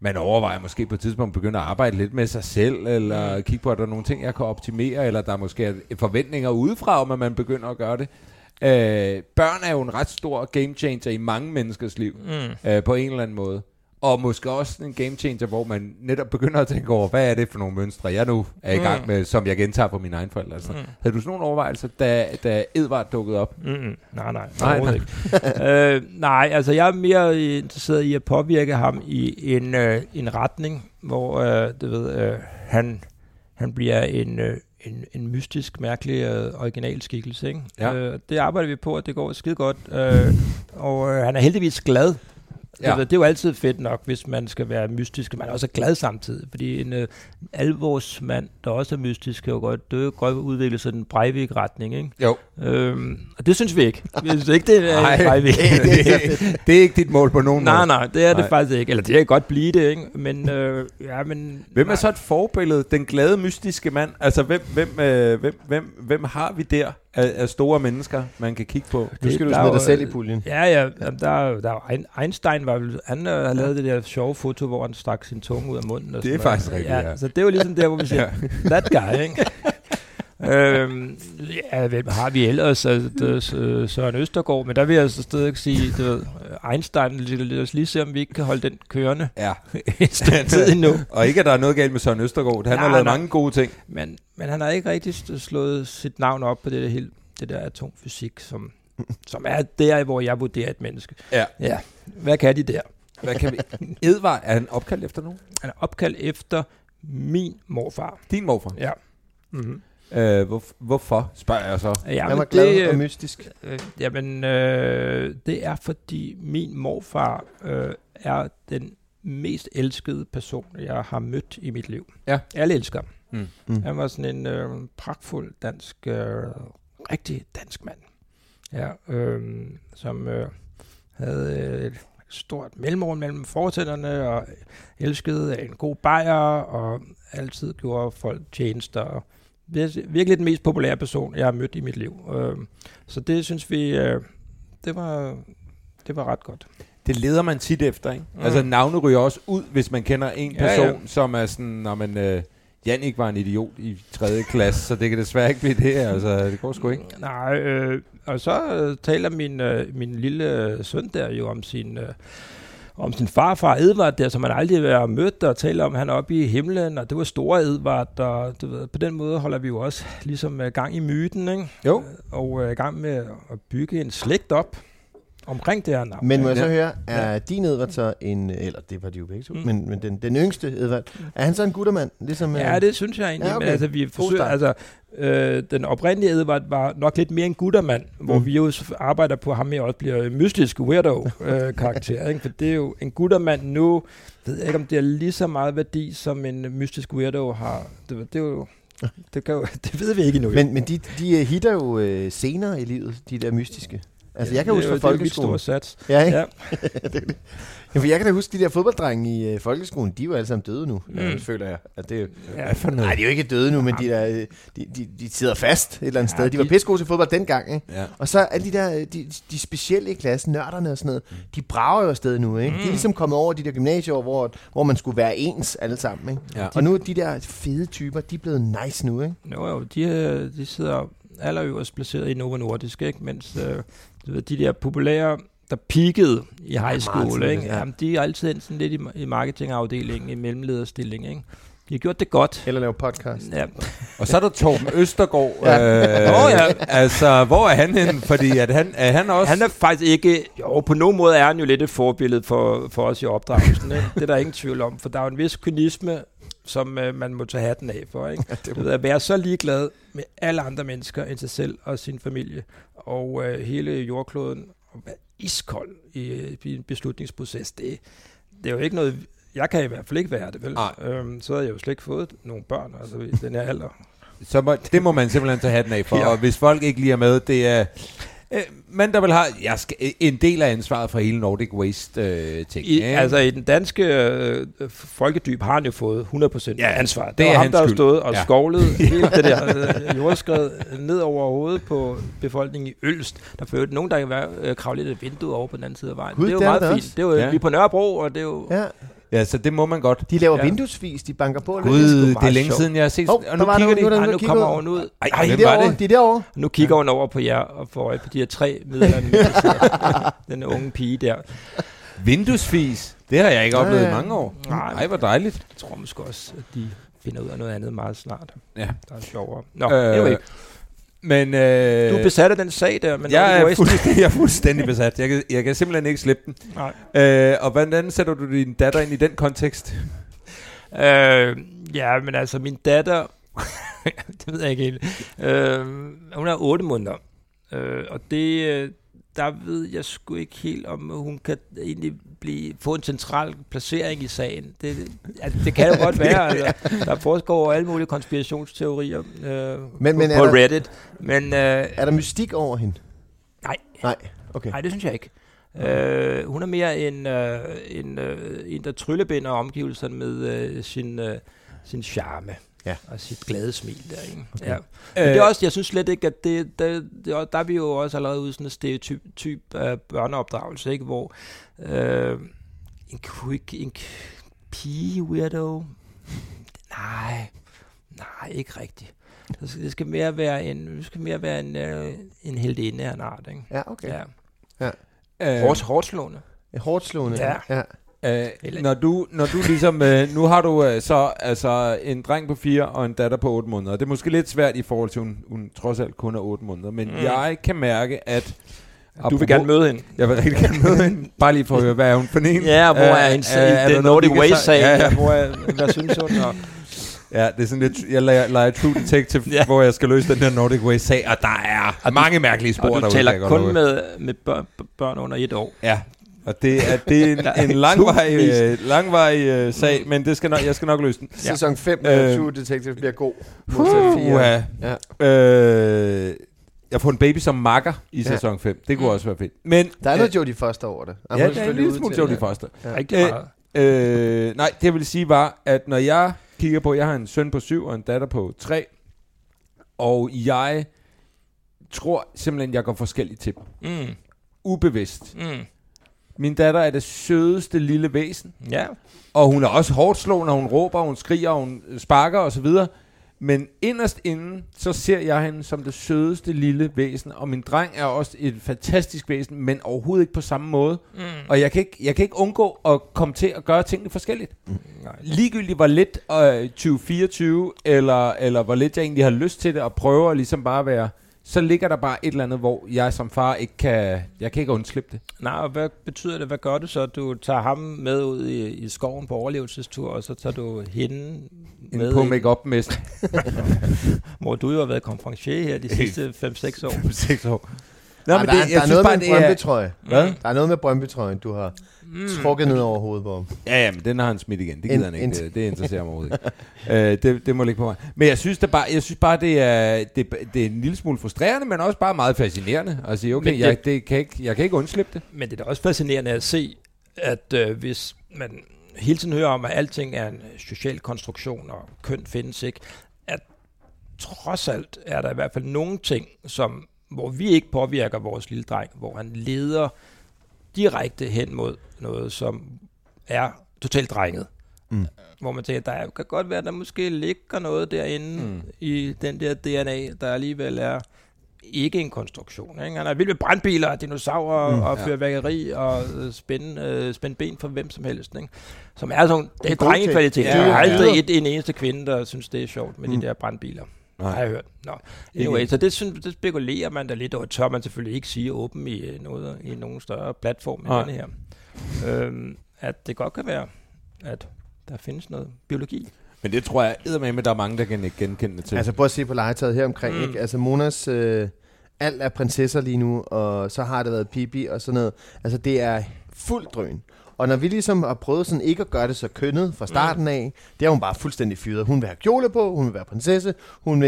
man overvejer måske på et tidspunkt at begynde at arbejde lidt med sig selv, eller Mm. kigge på, at der er nogle ting, jeg kan optimere, eller der er måske er forventninger udefra, om at man begynder at gøre det. Øh, børn er jo en ret stor game changer i mange menneskers liv, Mm. øh, på en eller anden måde. Og måske også en game changer, hvor man netop begynder at tænke over, hvad er det for nogle mønstre, jeg nu er i gang Mm. med, som jeg gentager på mine egne forældre. Altså. Mm. Havde du sådan nogle overvejelser, da, da Edvard dukkede op? Mm-mm. Nej, nej, Nej, nej, ikke. øh, nej, altså jeg er mere interesseret i at påvirke ham i en, øh, en retning, hvor øh, du ved, øh, han, han bliver en, øh, en, en mystisk, mærkelig øh, original skikkelse. Ikke? Ja. Øh, det arbejder vi på, og det går skide godt. Øh, og øh, han er heldigvis glad. Ja. Det, det er jo altid fedt nok, hvis man skal være mystisk, men også er glad samtidig. Fordi en øh, alvorsmand, der også er mystisk, kan jo godt, det kan godt udvikle sig i en Breivik-retning. Ikke? Jo. Øhm, og det synes vi ikke. Vi synes ikke, det er Nej, Breivik. [laughs] det, det er ikke dit mål på nogen Nej, måde. nej, det er det Nej. faktisk ikke. Eller det kan godt blive det, ikke? Men, øh, ja, men... Hvem er så et forbillede? Den glade, mystiske mand? Altså, hvem, hvem, øh, hvem, hvem, hvem har vi der af, af store mennesker, man kan kigge på? Nu skal du der er smide jo, dig selv i puljen. Ja, ja, jamen, der, er jo- der er jo Ein- Einstein var vel, han øh, har lavet det der sjove foto, hvor han stak sin tunge ud af munden. Og Det er faktisk rigtigt, ja. Så det er jo ligesom der, hvor vi siger, [laughs] that guy, ikke? [laughs] øhm, ja, hvem har vi ellers? Altså, det, øh, Søren Østergaard, men der vil jeg så stadig sige, du ved, Einstein, lad os lige se, om vi ikke kan holde den kørende Ja. [laughs] et stykke tid endnu. Og ikke, at der er noget galt med Søren Østergaard. Han Nej, har lavet mange gode ting. Men, men han har ikke rigtig slået sit navn op på det der, helt, det der atomfysik, som, [laughs] som er der, hvor jeg vurderer et menneske. Ja. Ja, hvad kan de der? Hvad kan vi? Edvard, er han opkaldt efter nogen? Han er opkaldt efter min morfar. Din morfar. Ja. Mm-hmm. Øh, hvor, hvorfor, spørger jeg så. Ja, Han var glad det, og øh, mystisk. øh, jamen, øh, det er fordi min morfar øh, er den mest elskede person, jeg har mødt i mit liv. Ja. Alle elsker ham. Mm. Mm. Han var sådan en øh, pragtfuld dansk, øh, rigtig dansk mand. Ja, øh, som øh, havde øh, et stort mellemrum mellem fortænderne og elskede en god bajer og altid gjorde folk tjenester. Virkelig den mest populære person, jeg har mødt i mit liv. Øh, så det synes vi, øh, det var, det var ret godt. Det leder man tit efter, ikke? Mm. Mm. Altså, navne ryger også ud, hvis man kender en person, ja. ja, som er sådan, når man... Øh, Jannik var en idiot i 3. klasse, så det kan desværre ikke blive det. Altså, det går sgu ikke. Nej, øh, og så øh, taler min, øh, min lille øh, søn der jo om sin, øh, om sin farfar Edvard der, som han aldrig har mødt, og taler om, han er oppe i himlen, og det var store Edvard, og du ved, på den måde holder vi jo også ligesom øh, gang i myten, ikke? Jo. og øh, gang med at bygge en slægt op omkring det her navn. Men må jeg så Ja. høre, er din Edvard så en, eller det var de jo begge to, Mm. men, men den, den yngste Edvard, er han så en guttermand? Ligesom, Ja, øh, det synes jeg egentlig. Ja, Ja, okay. altså, vi forsøger, altså, øh, den oprindelige Edvard var nok lidt mere en guttermand, mm. hvor vi jo arbejder på ham med også bliver en mystisk weirdo-karakter. [laughs] ikke? For det er jo en guttermand nu, ved jeg ikke, om det er lige så meget værdi, som en mystisk weirdo har. Det, det er jo... Det, kan jo, [laughs] det ved vi ikke endnu. Men, men de, de øh, hitter jo øh, senere i livet, de der mystiske. Altså, jeg kan det huske fra det er jo folkeskolen. sats. Ja, ikke? Ja. [laughs] Ja, for jeg kan da huske, de der fodbolddrenge i øh, folkeskolen, de er jo alle sammen døde nu, Mm. mm. føler jeg. At det, er jo- Ja. for nej, de er jo ikke døde nu, men de, der, øh, de, de, de sidder fast et eller andet Ja, sted. De var de- pisse gode til fodbold dengang, ikke? Ja. Og så alle de der, øh, de, de specielle i klassen, nørderne og sådan noget, de brager jo afsted nu, ikke? Mm. De er Mm. ligesom kommet over de der gymnasieår, hvor, hvor man skulle være ens alle sammen, ikke? Ja. Og nu er de der fede typer, de er blevet nice nu, ikke? Jo, jo, de, øh, de sidder allerøverst placeret i Novo Nordisk, ikke? mens øh, du ved, de der populære, der peakede i high school, ikke? ja. Jamen, de er altid endt sådan lidt i, i marketingafdelingen, i mellemlederstilling. Ikke? De har gjort det godt. Eller lave podcast. Ja. Og så er der Torben Østergaard. [laughs] Ja. Øh, Nå, ja. Altså, hvor er han henne? Fordi at han, er han også... Han er faktisk ikke... Jo, på nogen måde er han jo lidt et forbillede for, for os i opdragelsen. Ikke? Det er der ingen tvivl om, for der er jo en vis kynisme, som øh, man må tage hatten af for. Ikke? Du ved, at være så ligeglad med alle andre mennesker end sig selv og sin familie, og øh, hele jordkloden, og være iskold i, i en beslutningsproces, det, det er jo ikke noget... Jeg kan i hvert fald ikke være det, vel? Nej. Øhm, så har jeg jo slet ikke fået nogle børn, altså i den her alder. Så må, det må man simpelthen tage hatten af for. Ja. Og hvis folk ikke lige er med, det er... Øh, men der vil have jeg skal, en del af ansvaret for hele Nordic Waste øh, altså i den danske øh, folkedyb har han jo fået 100% Ja, ansvar. Det, det var er ham, der har stået og Ja. skovlet [laughs] hele det der øh, jordskred ned over hovedet på befolkningen i Ølst. Der førte nogen, der kan være øh, kravle lidt et vindue over på den anden side af vejen. Gud, det er jo meget fint. også. Det er jo, ja. Vi er på Nørrebro, og det er jo... Ja, Ja, så det må man godt. de laver Ja. vinduesvis, de banker på. lidt. Gud, sgu det er længe sjovt. siden, jeg har set... Hov, og nu kigger nu er de... Ej, nu kommer ud. hun ud. Ej, Ej, hvem de er derovre, det? de er derovre. Nu kigger hun over på jer og får øje på de her tre midler. den [laughs] unge pige der. Vinduesfis. Det har jeg ikke Ja, oplevet i mange år. Nej. Ej, hvor dejligt. Jeg tror måske også, at de finder ud af noget andet meget snart. Ja. Der er sjovere. Nå, Øh, anyway. Men... Øh, Du er besat af den sag der, men jeg, er fuldstændig, [laughs] jeg er fuldstændig besat. Jeg kan, jeg kan simpelthen ikke slippe den. Nej. Øh, og hvordan sætter du din datter ind i den kontekst? Øh, ja, men altså min datter, [laughs] det ved jeg ikke helt. Øh, hun er 8 måneder. Øh, og det, øh, der ved jeg sgu ikke helt, om hun kan egentlig blive, få en central placering i sagen. Det, altså, det kan jo godt være. [laughs] Altså, der foregår alle mulige konspirationsteorier øh, Men- på, men er på der- Reddit. Men øh, Er der mystik over hende? nej, Nej, okay. nej, det synes jeg ikke. Øh, hun er mere en, øh, en, øh, en, der tryllebinder omgivelserne med øh, sin, øh, sin charme. Ja. Og sit glade smil der, ikke? Okay. Ja. Men det er også, jeg synes slet ikke, at det, det, det er- der er vi jo også allerede ude i sådan en stereotyp typ af børneopdragelse, ikke? Hvor øh, en, quick, en pige weirdo, nej, nej, ikke rigtigt. Det skal, det skal mere være en, det skal mere være en, øh, en heldinde af en art, ikke? Ja, okay. Ja. Øh, Hårdt, hårdt slående. Hårdt slående. Ja. ja. Øh, Eller- når, du, når du ligesom, øh, nu har du øh, så altså en dreng på 4 og en datter på 8 måneder. Det er måske lidt svært i forhold til, at hun, hun trods alt kun er 8 måneder. Men Mm. jeg kan mærke, at... Du vil gerne møde hende. Jeg vil rigtig gerne møde hende. Bare lige for at høre, hvad er hun for en? Ja, hvor Øh, er hendes, øh, øh, er noget, Nordic vi kan Way sige? sag, Ja, ja, hvor er, hvad synes hun? Og, Ja, det er sådan lidt, jeg leger, leger True Detective, Ja. hvor jeg skal løse den der Nordic Way-sag, og der er Og du- mange mærkelige spor og du derude, taler kun med, med børn, børn under et år. Ja, og det er, det er [laughs] er en, en langvarig, øh, langvarig øh, sag, men det skal nok, jeg skal nok løse den. Sæson 5 af Øh. True Detective bliver god. Uha. Ja. Øh, jeg får en baby som makker i Ja. sæson 5. Det kunne også være fedt. Men, Der er noget Jodie Foster over det. ja, der er en lille smule Jodie Foster. Ja. Rigtig Øh, meget. Øh, nej, det jeg vil sige var, at når jeg kigger på, jeg har en søn på 7 og en datter på 3, og jeg tror simpelthen, jeg går forskelligt til dem. Mm, Ubevidst. mm. Min datter er det sødeste lille væsen, Ja, og hun er også hårdt slående, når hun råber, hun skriger, hun sparker osv., men inderst inden, så ser jeg hende som det sødeste lille væsen, og min dreng er også et fantastisk væsen, men overhovedet ikke på samme måde. mm. Og jeg kan ikke, jeg kan ikke undgå at komme til at gøre tingene forskelligt. Nej. Ligegyldigt hvor lidt øh, 2024, eller, eller hvor lidt jeg egentlig har lyst til det, og prøver at ligesom bare at være, så ligger der bare et eller andet, hvor jeg som far ikke kan, jeg kan ikke undslippe det. Nej, og hvad betyder det? Hvad gør du så? Du tager ham med ud i, i skoven på overlevelsestur, og så tager du hende En med, på ind, make up mest hvor [laughs] du jo har været konferencier her de [laughs] sidste 5-6 år. 6 år. Nå, men der, der er noget med en Brøndby-trøje. Hvad? Der er noget med Brøndby-trøjen, du har Mm. trukket ned over hovedet på ham. Ja, ja, men den har han smidt igen. Det En- gider han ikke. en- Det, det interesserer mig overhovedet ikke. øh, det, det må ligge på mig. Men jeg synes, det bare, jeg synes bare, det er, det, det er en lille smule frustrerende, men også bare meget fascinerende. At sige, okay, Men det- jeg, det kan ikke, jeg kan ikke undslippe det. Men det er da også fascinerende at se, at øh, hvis man hele tiden hører om, at alting er en social konstruktion, og køn findes ikke, at trods alt er der i hvert fald nogle ting, som, hvor vi ikke påvirker vores lille dreng, hvor han leder direkte hen mod noget, som er totalt drenget. Mm. Hvor man tænker, der er- kan godt være, der måske ligger noget derinde Mm. i den der DNA, der alligevel er ikke en konstruktion. Ikke? Han er vild med brandbiler, og dinosaurer Mm. og Ja. fyrværkeri og øh, spænde, øh, spænde ben for hvem som helst. Ikke? Som er sådan, det er drengekvalitet. Ja, Ja, der er ja. aldrig et, en eneste kvinde, der synes, det er sjovt med mm. de der brandbiler. Nej. Har jeg hørt. Nå. Anyway, så det, synes, det spekulerer man da lidt over. Tør man selvfølgelig ikke sige åben i, øh, noget, i nogen større platform end Nej. denne her. Øhm, at det godt kan være, at der findes noget biologi. Men det tror jeg, med, at der er mange, der kan ikke genkende det til. Altså prøv at se på legetøjet her omkring. Mm. Mm. Ikke? Altså Monas, øh, alt er prinsesser lige nu, og så har det været Pipi og sådan noget. Altså det er fuld drøn. Og når vi ligesom har prøvet sådan ikke at gøre det så kønnet fra starten af, det er hun bare fuldstændig fyret. Hun vil have kjole på, hun vil være prinsesse, hun vil,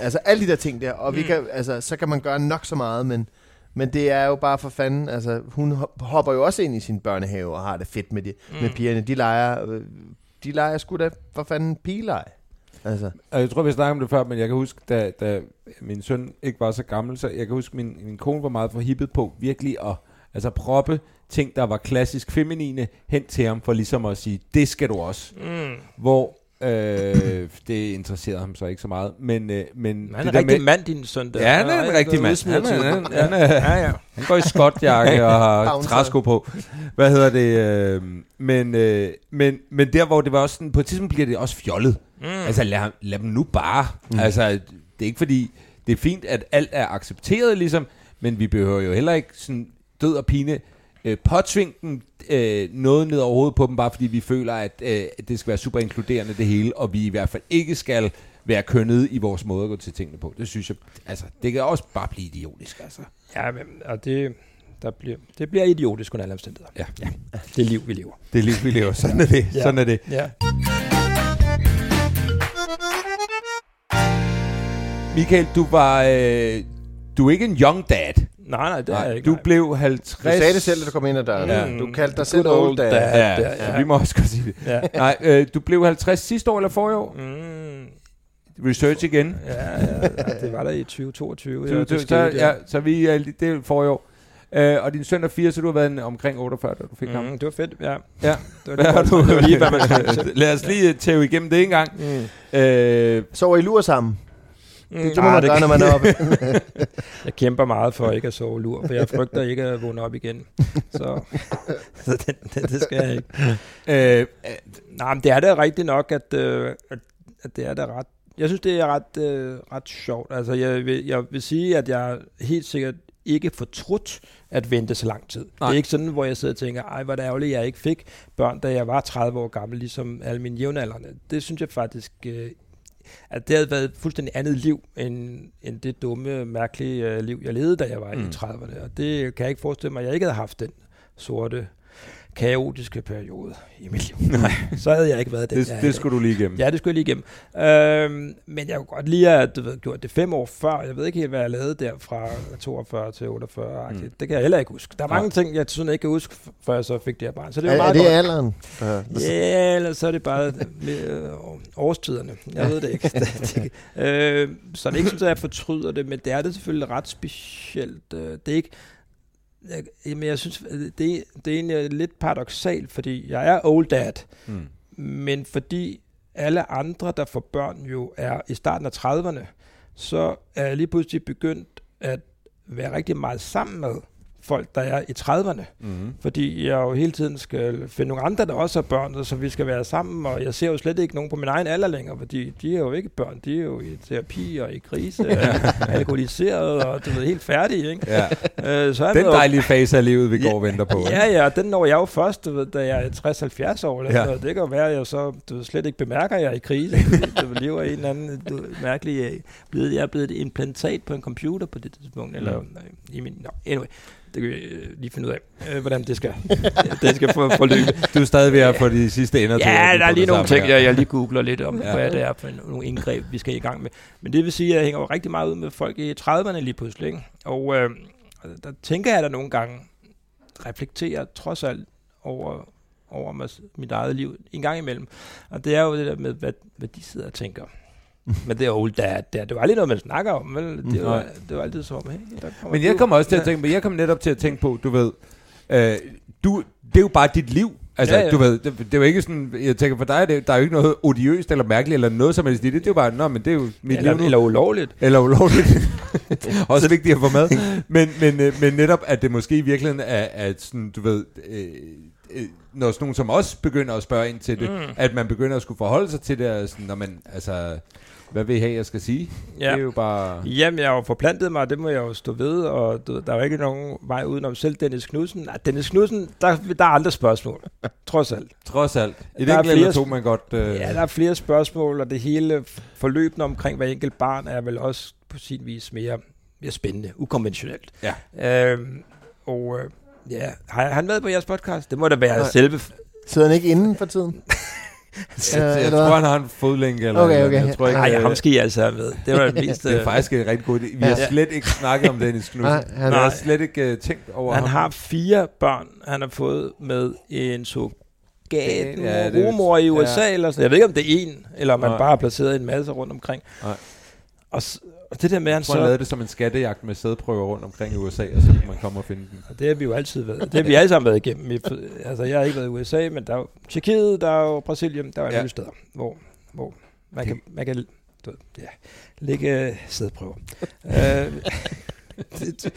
altså alle de der ting der. Og vi Mm. kan, altså, så kan man gøre nok så meget, men, men det er jo bare for fanden, altså hun hop- hopper jo også ind i sin børnehave og har det fedt med, de, mm. med pigerne. De leger, øh, de leger sgu da for fanden pigeleg. Altså, Og jeg tror, vi har snakket om det før, men jeg kan huske, da, da min søn ikke var så gammel, så jeg kan huske, min, min kone var meget forhippet på virkelig at altså proppe ting, der var klassisk feminine, hen til ham, for ligesom at sige, det skal du også. Mm. Hvor øh, [clears throat] det interesserede ham så ikke så meget. Men, øh, men Han er en rigtig med, mand, din søn. Der. Ja, han er en rigtig mand. Han er- han er- han er- ja, ja. [laughs] han går i skotjakke og har [laughs] træsko på. Hvad hedder det? Øh, men, øh, men, men der, hvor det var også sådan, på et tidspunkt bliver det også fjollet. Mm. Altså lad, ham- lad dem nu bare. Mm. Altså det er ikke fordi, det er fint, at alt er accepteret ligesom, men vi behøver jo heller ikke sådan død og pine øh, påtvinge dem øh, noget ned over hovedet på dem, bare fordi vi føler, at øh, det skal være super inkluderende det hele, og vi i hvert fald ikke skal være kønnet i vores måde at gå til tingene på. Det synes jeg, altså, det kan også bare blive idiotisk, altså. Ja, men, og det, der bliver, det bliver idiotisk under alle omstændigheder. Ja. ja. Det er liv, vi lever. Det er liv, vi lever. Sådan er det. Ja. Sådan er det. Ja. Michael, du var... Øh, du er ikke en young dad. Nej, nej, det er jeg ikke. du nej. blev 50... Du sagde det selv, da du kom ind ad døren. Ja. Ja. Du kaldte dig selv old old dad. dad. Ja, Ja, ja, ja. vi må også godt sige det. Ja. Nej, øh, du blev 50 sidste år eller forrige år? Mm, Research igen. ja, ja, ja, det var der i 2022. Så, ja, så, det så, ja, så vi er det er forrige år. Øh, og din søn er 4, så du har været en- omkring 48, da du fik mm. ham. Mm, det var fedt, ja. Ja. Det var Hvad har lige, du? det var lige hvad man. [laughs] Lad os lige tæve igennem det en gang. Mm. Øh, Sover I lur sammen? Mm, Det, det må man gøre, når man er oppe. [laughs] Jeg kæmper meget for ikke at sove lur, for jeg frygter ikke at vågne op igen. Så, [laughs] så det, det, det skal jeg ikke. øh, Nej, men det er da rigtigt nok, at, øh, at, at det er da ret... Jeg synes, det er ret, øh, ret sjovt. Altså, jeg vil, jeg vil sige, at jeg helt sikkert ikke fortrudt at vente så lang tid. Nej. Nej. Det er ikke sådan, hvor jeg sidder og tænker, ej, hvor er det ærgerligt, jeg ikke fik børn, da jeg var 30 år gammel, ligesom alle mine jævnaldrende. Det synes jeg faktisk, øh, at det havde været et fuldstændig andet liv, end, end det dumme, mærkelige øh, liv, jeg levede, da jeg var mm. i Mm. 30'erne. Og det kan jeg ikke forestille mig, at jeg ikke havde haft den sorte, kaotiske periode i mit liv. [laughs] Nej, så havde jeg ikke været den, det, er det dag. skulle du lige igennem. Ja, det skulle jeg lige igennem. Øhm, men jeg kunne godt lide at du ved, gjort det fem år før. Jeg ved ikke helt, hvad jeg lavede der fra 42 til 48. Mm. Det kan jeg heller ikke huske. Der er mange Nej. ting, jeg sådan ikke kan huske, før jeg så fik det her barn. Så det Er, er, er meget det godt. alderen? der- Ja, eller så er det bare øh, årstiderne. Jeg ved det ikke. [laughs] Det, det, øh, så det er ikke sådan, at jeg fortryder det, men det er det selvfølgelig ret specielt. Øh, Det er ikke... Jeg, jamen, jeg synes, det, det er egentlig lidt paradoxalt, fordi jeg er old dad, Mm. men fordi alle andre, der får børn, jo er i starten af 30'erne, så er jeg lige pludselig begyndt at være rigtig meget sammen med folk, der er i 30'erne. Mm. Fordi jeg jo hele tiden skal finde nogle andre, der også har børn, så vi skal være sammen. Og jeg ser jo slet ikke nogen på min egen alder længere, fordi de er jo ikke børn. De er jo i terapi og i krise, og [laughs] alkoholiseret og du ved, helt færdige. Ikke? Ja. Øh, så er Den dejlige fase af livet, vi går og venter på. Ja, ja, den når jeg jo først, du ved, da jeg er 60-70 år. Eller Ja. ja. noget. Det kan jo være, at jeg så du ved, slet ikke bemærker, at jeg er i krise. [laughs] Du lever i en eller anden du, mærkelig... øh, jeg er blevet et implantat på en computer på det tidspunkt. Eller mm. i min... No, anyway, det kan vi øh, lige finde ud af, øh, hvordan det skal, [laughs] det skal få, forløbe. Du er stadig ved at få de sidste ender til Ja, at der er lige nogle ting, her. jeg, jeg lige googler lidt om, Ja. hvad det er for nogle indgreb, vi skal i gang med. Men det vil sige, at jeg hænger jo rigtig meget ud med folk i 30'erne lige pludselig. Ikke? Og øh, der tænker jeg da nogle gange, reflekterer trods alt over, over mit eget liv en gang imellem. Og det er jo det der med, hvad, hvad de sidder og tænker. Men det er old dad, det er, det var aldrig noget, man snakker om, vel? Det var, Nej. det var altid som, hey, der kommer Men jeg du. kommer også til at tænke på, jeg kom netop til at tænke på, du ved, øh, du, det er jo bare dit liv. Altså, ja, Ja, du ved, det, det er jo ikke sådan, jeg tænker for dig, det, der er jo ikke noget odiøst eller mærkeligt eller noget som helst i det. Det er jo bare, nå, men det er jo mit eller, liv nu. eller ulovligt. Eller ulovligt. [laughs] [laughs] Også vigtigt at få med. Men, men, øh, men netop, at det måske i virkeligheden er, at sådan, du ved, øh, øh, når sådan nogen som os begynder at spørge ind til det, Mm. at man begynder at skulle forholde sig til det, sådan, når man, altså, hvad vil I have, jeg skal sige? Ja. Det er jo bare... Jamen, jeg har jo forplantet mig, og det må jeg jo stå ved, og du, ved, der er jo ikke nogen vej udenom selv Dennis Knudsen. Nej, Dennis Knudsen, der, der er andre spørgsmål, trods alt. Trods alt. Et Der er enkelt to, man godt... Øh, Ja, der er flere spørgsmål, og det hele forløbende omkring hver enkelt barn er vel også på sin vis mere, mere spændende, ukonventionelt. Ja. Øhm, og øh, ja, har han været på jeres podcast? Det må da være Nej. selve... Sidder han ikke inden for tiden? [laughs] [laughs] jeg, jeg eller tror, han har en fodlænke. Eller Okay, eller okay. Jeg tror ikke, Nej, øh, ham skal I altså have med. Det var det [laughs] mest... det er øh, faktisk en rigtig god idé. Vi har Ja. slet ikke snakket om [laughs] Dennis Knudsen. Nej, han Jeg har slet ikke uh, tænkt over Han ham. har fire børn, han har fået med en surrogat Ja, ja, det rumor i USA, ja. eller sådan. Jeg ved ikke, om det er en, eller om man Nej. bare har placeret en masse rundt omkring. Nej. Og, og det der med, at han så... lavede det som en skattejagt med sædprøver rundt omkring i USA, og så kan man komme og finde den. Og det har vi jo altid været. Det har vi alle sammen været igennem. Vi- Altså, jeg har ikke været i USA, men der er jo Tjekkiet, der er jo Brasilien, der er Ja. ja. steder, hvor, hvor man kan, man kan du ved, ja, lægge sædprøver. [laughs] øh, [laughs] det,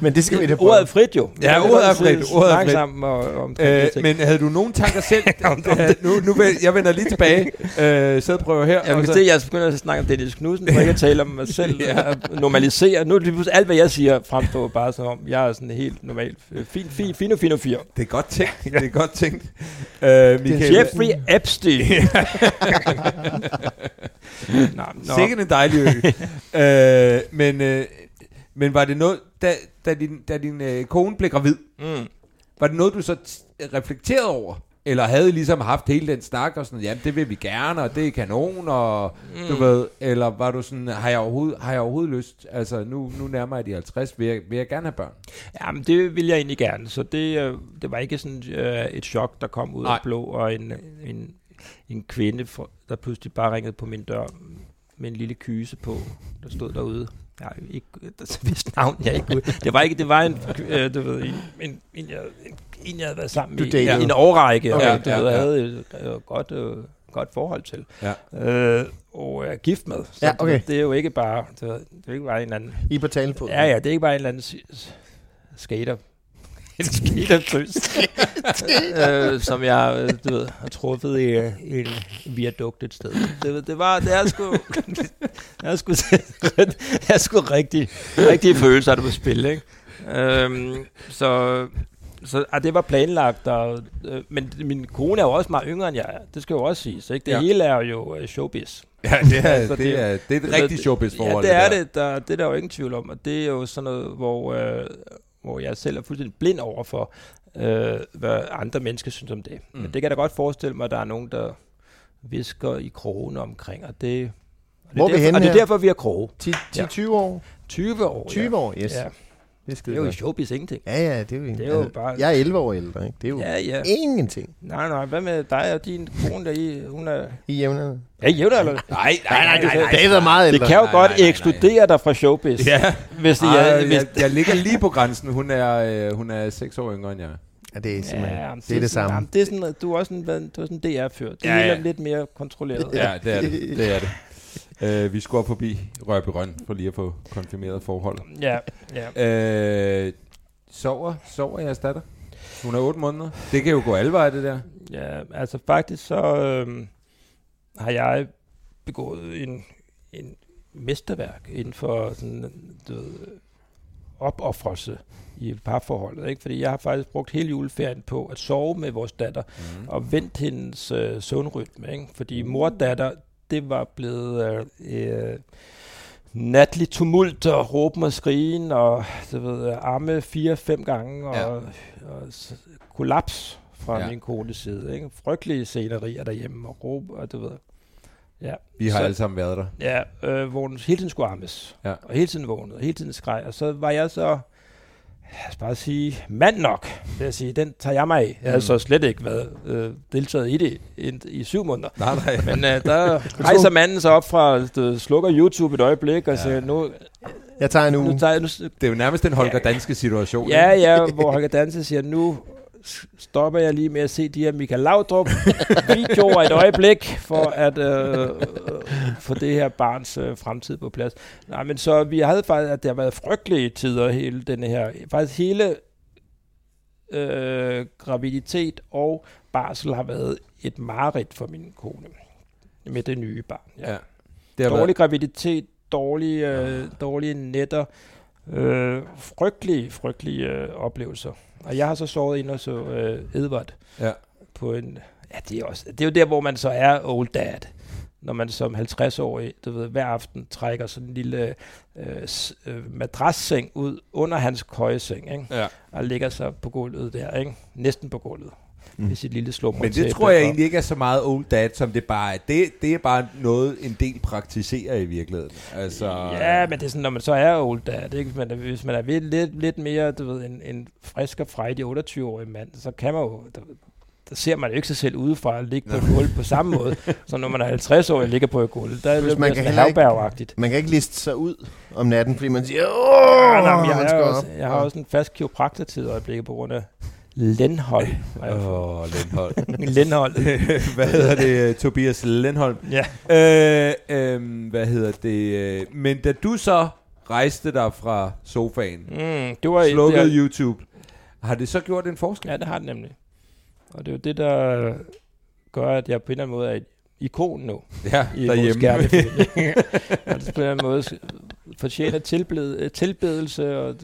Men det skal vi da prøve. Ordet er frit jo. Ja, kan ordet er frit, ordet er frit. sammen og, om Øh, men havde du nogen tanker selv? [laughs] Øh, nu, nu jeg vender lige tilbage. Øh, sædprøver her. Jeg og så- se, at jeg begynder at snakke om Dennis Knudsen, ikke at tale om mig selv. [laughs] Ja. ja. Normalisere. Nu er det alt, hvad jeg siger, fremstår bare som om, jeg er sådan helt normal. øh, Fin, fin, fino, fino, fire. Det er godt tænkt. Det er godt tænkt. [laughs] Øh, Michael, Jeffrey Epstein. Nå, nå. Sikkert en dejlig ø. øh, men, øh, men var det noget, da, da din, da din øh, kone blev gravid, Mm. var det noget, du så t- reflekterede over? Eller havde I ligesom haft hele den snak og sådan, jamen det vil vi gerne, og det er kanon, og mm. du ved, eller var du sådan, har jeg overhovedet, har jeg overhovedet lyst, altså nu, nu nærmer jeg de 50, vil jeg, vil jeg gerne have børn? Jamen, det vil jeg egentlig gerne. Så det, øh, det var ikke sådan øh, et chok, der kom ud Nej. af blå, og en, en, en kvinde, der pludselig bare ringede på min dør med en lille kyse på, der stod derude. Jeg ikke, der vidste [laughs] navn, jeg ikke. Det var ikke, det var en, øh, du ved, en, en, en, jeg, en, jeg havde været sammen med datede. en årrække, Okay, og du ja, ved, ja. havde et, et godt, øh, godt forhold til. Ja. Øh, og er gift med. Så Ja, okay. ved, det er jo ikke bare, ved, det er ikke bare en eller anden I på talefod. Ja, ja, det er ikke bare en eller anden s- s- skater. En skatertøs. øh, som jeg, øh, du ved, har truffet i, i en viadukt et sted. Det, det var, det er sgu, [laughs] det er sgu, det er sgu rigtig, rigtige følelser, der på spil, ikke? Øhm, så, så ah, det var planlagt, og, øh, men min kone er jo også meget yngre end jeg er. Det skal jo også siges, ikke? Det Ja. hele er jo øh, showbiz. Ja, det er, [laughs] Altså, det, det- er, det er et rigtigt showbiz-forhold. Ja, det er det. Der, det er der jo ingen tvivl om. Og det er jo sådan noget, hvor, øh, hvor jeg selv er fuldstændig blind over for, øh, hvad andre mennesker synes om det. Mm. Men det kan jeg da godt forestille mig, at der er nogen, der visker i krogene omkring. Og det, og det, Hvor er er, vi derfor, henne og det er derfor, vi har kroge. 10-20 år? 20 år. 20 ja. år, yes. Ja. Det er Det er jo godt. showbiz ingenting. Ja, ja, det er jo, Det er jo altså, bare- Jeg er 11 år ældre, ikke? Det er jo Ja, ja. ingenting Nej, nej. Hvad med dig og din kone, der I, hun er... i jævnerne. Ja, jævner, eller? Nej, nej, nej, nej, nej. David er meget Det ældre. kan jo Nej, godt nej, nej, nej. ekskludere dig fra showbiz. Ja, Hvis det Ej, er, jeg, hvis, jeg, jeg ligger lige på grænsen. Hun er, øh, hun er 6 år yngre end jeg. Ja, det er simpelthen, Ja, det er det samme. Jamen, det er sådan, du er også en, du er sådan DR-fyr. Det Ja, er ja. lidt mere kontrolleret. Ja, det er det. [laughs] det, er det. Uh, vi skulle op forbi Rørby Røn for lige at få konfirmeret forhold. ja, ja. Uh, sover, sover jeres datter? Hun er 8 måneder. Det kan jo gå alle veje, det der. ja altså faktisk så øhm, har jeg begået en, en mesterværk inden for sådan, du ved, opoffrelse i parforholdet. Ikke? Fordi jeg har faktisk brugt hele juleferien på at sove med vores datter Mm. og vendt hendes øh, søvnrytme. Ikke? Fordi mor og datter, det var blevet øh, øh, natlig tumult og råben og skrigen og du ved, arme fire-fem gange og, Ja. og, og kollaps fra Ja. min kones side. Ikke? Frygtelige scenerier derhjemme og råb og du ved. Ja, Vi har Så- alle sammen været der. ja øh, hvor hun hele tiden skulle armes. Ja. Og hele tiden vågnede, og hele tiden skreg. Og så var jeg så, jeg skal bare sige, mand nok, vil jeg sige. Den tager jeg mig af. Jeg havde Mm. så slet ikke været øh, deltaget i det i, i syv måneder. Nej, nej. Men øh, der [laughs] rejser manden sig op fra, du, slukker YouTube et øjeblik og Ja. ja. siger, nu, Jeg tager en uge. nu tager jeg, nu, Det er jo nærmest den Holger Danske situation. ja, ja, hvor Holger Danse siger, nu stopper jeg lige med at se de her Michael Laudrup [laughs] videoer et øjeblik, for at øh, øh, få det her barns øh, fremtid på plads. Nej, men så vi havde faktisk, at det har været frygtelige tider, hele denne her, faktisk hele øh, graviditet og barsel har været et mareridt for min kone med det nye barn. Ja. ja. Det har Dårlig været, graviditet, dårlige, øh, dårlige nætter, øh, frygtelige, frygtelige øh, oplevelser. Og jeg har så sovet ind og så øh, Edvard ja. på en... Ja, det er, også, det er jo der, hvor man så er old dad. Når man som 50-årig, du ved, hver aften trækker sådan en lille øh, øh, madrasseng ud under hans køjeseng, ikke? ja. og ligger sig på gulvet der, ikke? næsten på gulvet, Mm. mm. med sit lille slummer. Men det tror jeg egentlig ikke er så meget old dad, som det bare er. Det, det er bare noget, en del praktiserer i virkeligheden. Altså, Ja, men det er sådan, når man så er old dad, ikke? Hvis man er, hvis man er lidt, lidt mere, du ved, en, en frisk og frejdig 28-årig mand, så kan man jo, der, der ser man jo ikke sig selv udefra at ligge på et gulv på samme måde, [laughs] som når man er 50 år og ligger på et gulv. Der er det man mere kan sådan ikke-. Man kan ikke liste sig ud om natten, fordi man siger, Ja, åh, nej, men jeg, man har skal også, op. jeg har også en fast kiropraktortid i øjeblikket på grund af Lenhold. [laughs] Åh, oh, Lindholm. [laughs] Lenhold. [laughs] hvad hedder det? Tobias Lindholm. Ja. Øh, øh, hvad hedder det? øh, Men da du så rejste dig fra sofaen, Mm, det var slukkede det YouTube. Har det så gjort en forskel? Ja, det har det nemlig. Og det er jo det, der gør, at jeg på en eller anden måde er et ikon nu Ja, i vores kernefamilie. altså på en eller anden måde fortjener tilbed, tilbedelse. Og,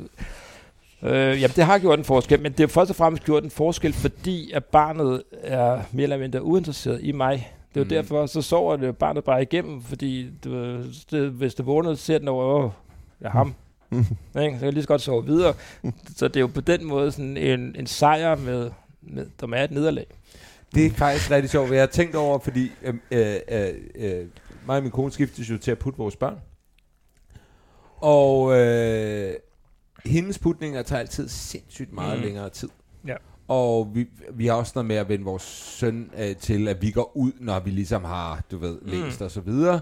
øh, jamen, det har gjort en forskel, men det har først og fremmest gjort en forskel, fordi at barnet er mere eller mindre uinteresseret i mig. Det er Mm. mm. derfor, så sover det barnet bare igennem, fordi du, det, hvis det vågner, så ser den over, åh, det er ham. [laughs] Ikke? Så kan jeg lige så godt sove videre. så det er jo på den måde sådan en, en sejr, med, med, der er et nederlag. Det er faktisk rigtig sjovt, hvad jeg har tænkt over, fordi øh, øh, øh, øh, mig og min kone skiftes jo til at putte vores børn. Og øh, hendes putninger tager altid sindssygt meget mm. Mm. længere tid. Ja. Og vi, vi har også noget med at vende vores søn øh, til, at vi går ud, når vi ligesom har, du ved, læst Mm. og så videre.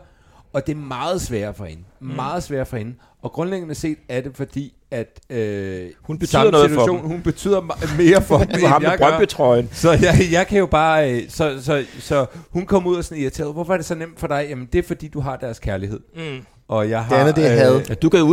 Og det er meget sværere for hende. Mm. Mm. Meget sværere for hende. Og grundlæggende set er det fordi, at øh, Hun betyder noget for situation, Hun betyder mere for dem, ham end med jeg gør. Så jeg, jeg kan jo bare... øh, Så, så, så hun kom ud og sådan irriteret. Hvorfor er det så nemt for dig? Jamen, det er fordi, du har deres kærlighed. Mm. Og jeg har... andet, det er had. Ja, du kan jeg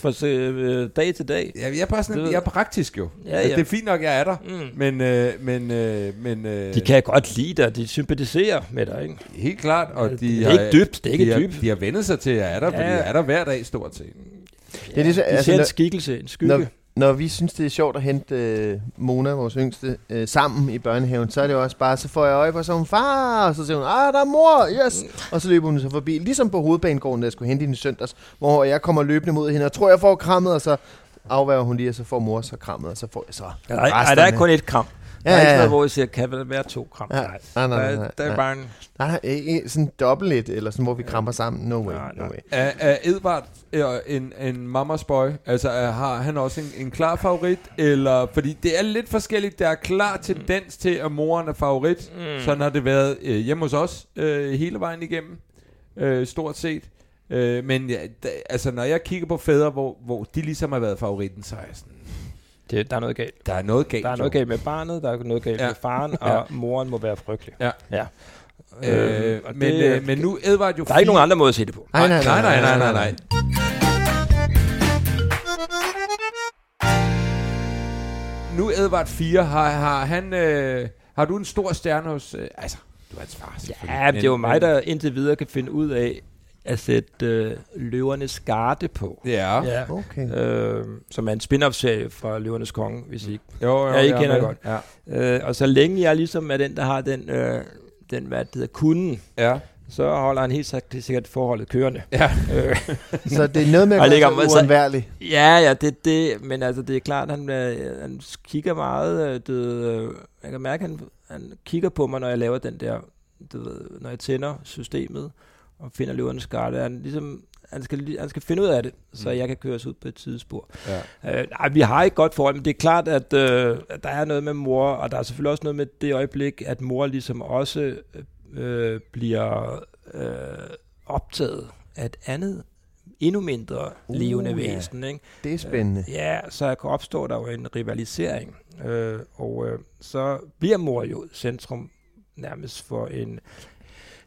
fra øh, dag til dag. jeg, jeg er bare sådan, Det jeg er praktisk jo. Ja, Altså, ja. Det er fint nok, jeg er der. Mm. Men, øh, men, øh, men øh, De kan godt lide dig, de sympatiserer med dig, ikke? helt klart. Og Ja, de det er har, ikke dybt, det er ikke de har, dybt. De har vendt sig til, at jeg er der, ja. fordi Ja. jeg er der hver dag stort set. Det er det, så- de altså, ser en skikkelse, en skygge. Når, når vi synes, det er sjovt at hente øh, Mona, vores yngste, øh, sammen i børnehaven, så er det jo også bare, så får jeg øje på, så hun far, og så siger hun, ah, der er mor, yes! Og så løber hun så forbi, ligesom på hovedbanegården, der jeg skulle hente hende i søndags, hvor jeg kommer løbende mod hende, og tror, jeg får krammet, og så afværger hun lige, og så får mor så krammet, og så får jeg så nej, der er kun et kram. Der Ja, er ikke ja, noget, ja. hvor jeg siger, kan vel være to kram? Ja. Nej, Nej, nej, der, nej, er- der er nej. bare en... Nej, ikke sådan dobbelt et, eller sådan, hvor vi kramper sammen. No way, Nej, no nej. way. Er, er Edvard en, en mamas boy? Altså, er, har han også en, en klar favorit? Eller, fordi det er lidt forskelligt. Der er klar tendens til, at moren er favorit. Mm. Sådan har det været øh, hjemme hos os øh, hele vejen igennem. Øh, stort set. Øh, men ja, da, altså, når jeg kigger på fædre, hvor, hvor de ligesom har været favoritten, så er jeg sådan, Det, der er noget galt. der er noget galt. Der er noget jo. galt med barnet, der er noget galt Ja. med faren, Ja. og moren må være frygtelig. Ja. ja. Øh, og men, det- øh, men nu er Edvard jo Der er ikke nogen andre måde at se det på. Nej, nej, nej, nej, nej, nej. Nu er Edvard 4, har, har han... Øh, har du en stor stjerne hos... Øh, altså, du er hans far. Ja, men det er jo mig, der indtil videre kan finde ud af at sætte øh, løvernes garde på. Ja. Ja. Okay. Øh, som er en spin-off-serie fra Løvernes Konge, hvis I ikke Jo, jo, Ja, I jeg er kender med. godt. Ja. Øh, og så længe jeg ligesom er den, der har den, øh, den hvad det hedder, kunden, ja. så holder han helt sikkert, sikkert forholdet kørende. Ja. Øh, [laughs] Så det er noget med at ligger- gøre sig så- uundværlig. ja, ja, det er det, men altså, det er klart, han, øh, han kigger meget, øh, det, øh, jeg kan mærke, han, han kigger på mig, når jeg laver den der, du ved, når jeg tænder systemet og finder løvernes garde. Han, ligesom, han, skal, han skal finde ud af det, så Mm. jeg kan køres ud på et tidsspor. ja. Øh, nej, vi har ikke godt forhold, men det er klart, at, øh, at der er noget med mor, og der er selvfølgelig også noget med det øjeblik, at mor ligesom også øh, bliver øh, optaget af et andet, endnu mindre Uh, levende ja. væsen. Ikke? Det er spændende. Ja, så kan opstå der jo en rivalisering, øh, og øh, så bliver mor jo centrum nærmest for en,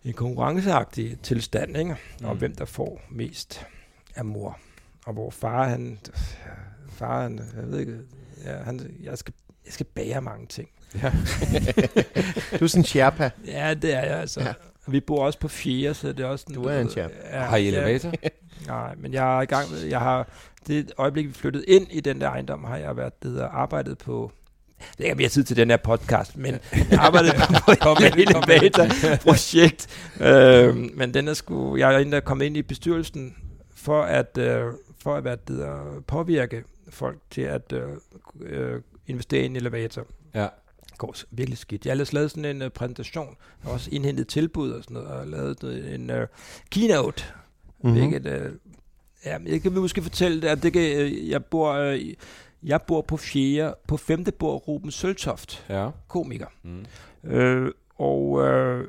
en konkurrenceagtig tilstand, ikke? Mm. om Mm. hvem der får mest af mor. Og hvor far, han, far, han, jeg ved ikke, ja, han, jeg, skal, jeg skal bære mange ting. ja. [laughs] Du er sådan en sherpa. Ja, det er jeg altså. Ja. Ja. Vi bor også på fjerde, så det er også... Du er en chap. Ja, Har I ja. elevator? [laughs] Nej, men jeg er i gang med, jeg har, det øjeblik, vi flyttede ind i den der ejendom, har jeg været, det hedder, arbejdet på, det er ikke mere tid til den her podcast, men arbejdet på, på [laughs] et elevator-projekt. øh, men den er sgu, jeg er endda kommet ind i bestyrelsen for at, øh, for at hvad det hedder, påvirke folk til at øh, øh, investere i en elevator. ja. Det går virkelig skidt. Jeg har lavet sådan en uh, præsentation. Har også indhentet tilbud og sådan noget, og lavet en uh, keynote, Mhm. mm-hmm. hvilket, uh, ja, jeg kan måske fortælle det, at det kan, uh, jeg bor, uh, jeg bor på fjerde, på femte bor Ruben Søltoft, Ja. komiker. Mm. Øh, og øh,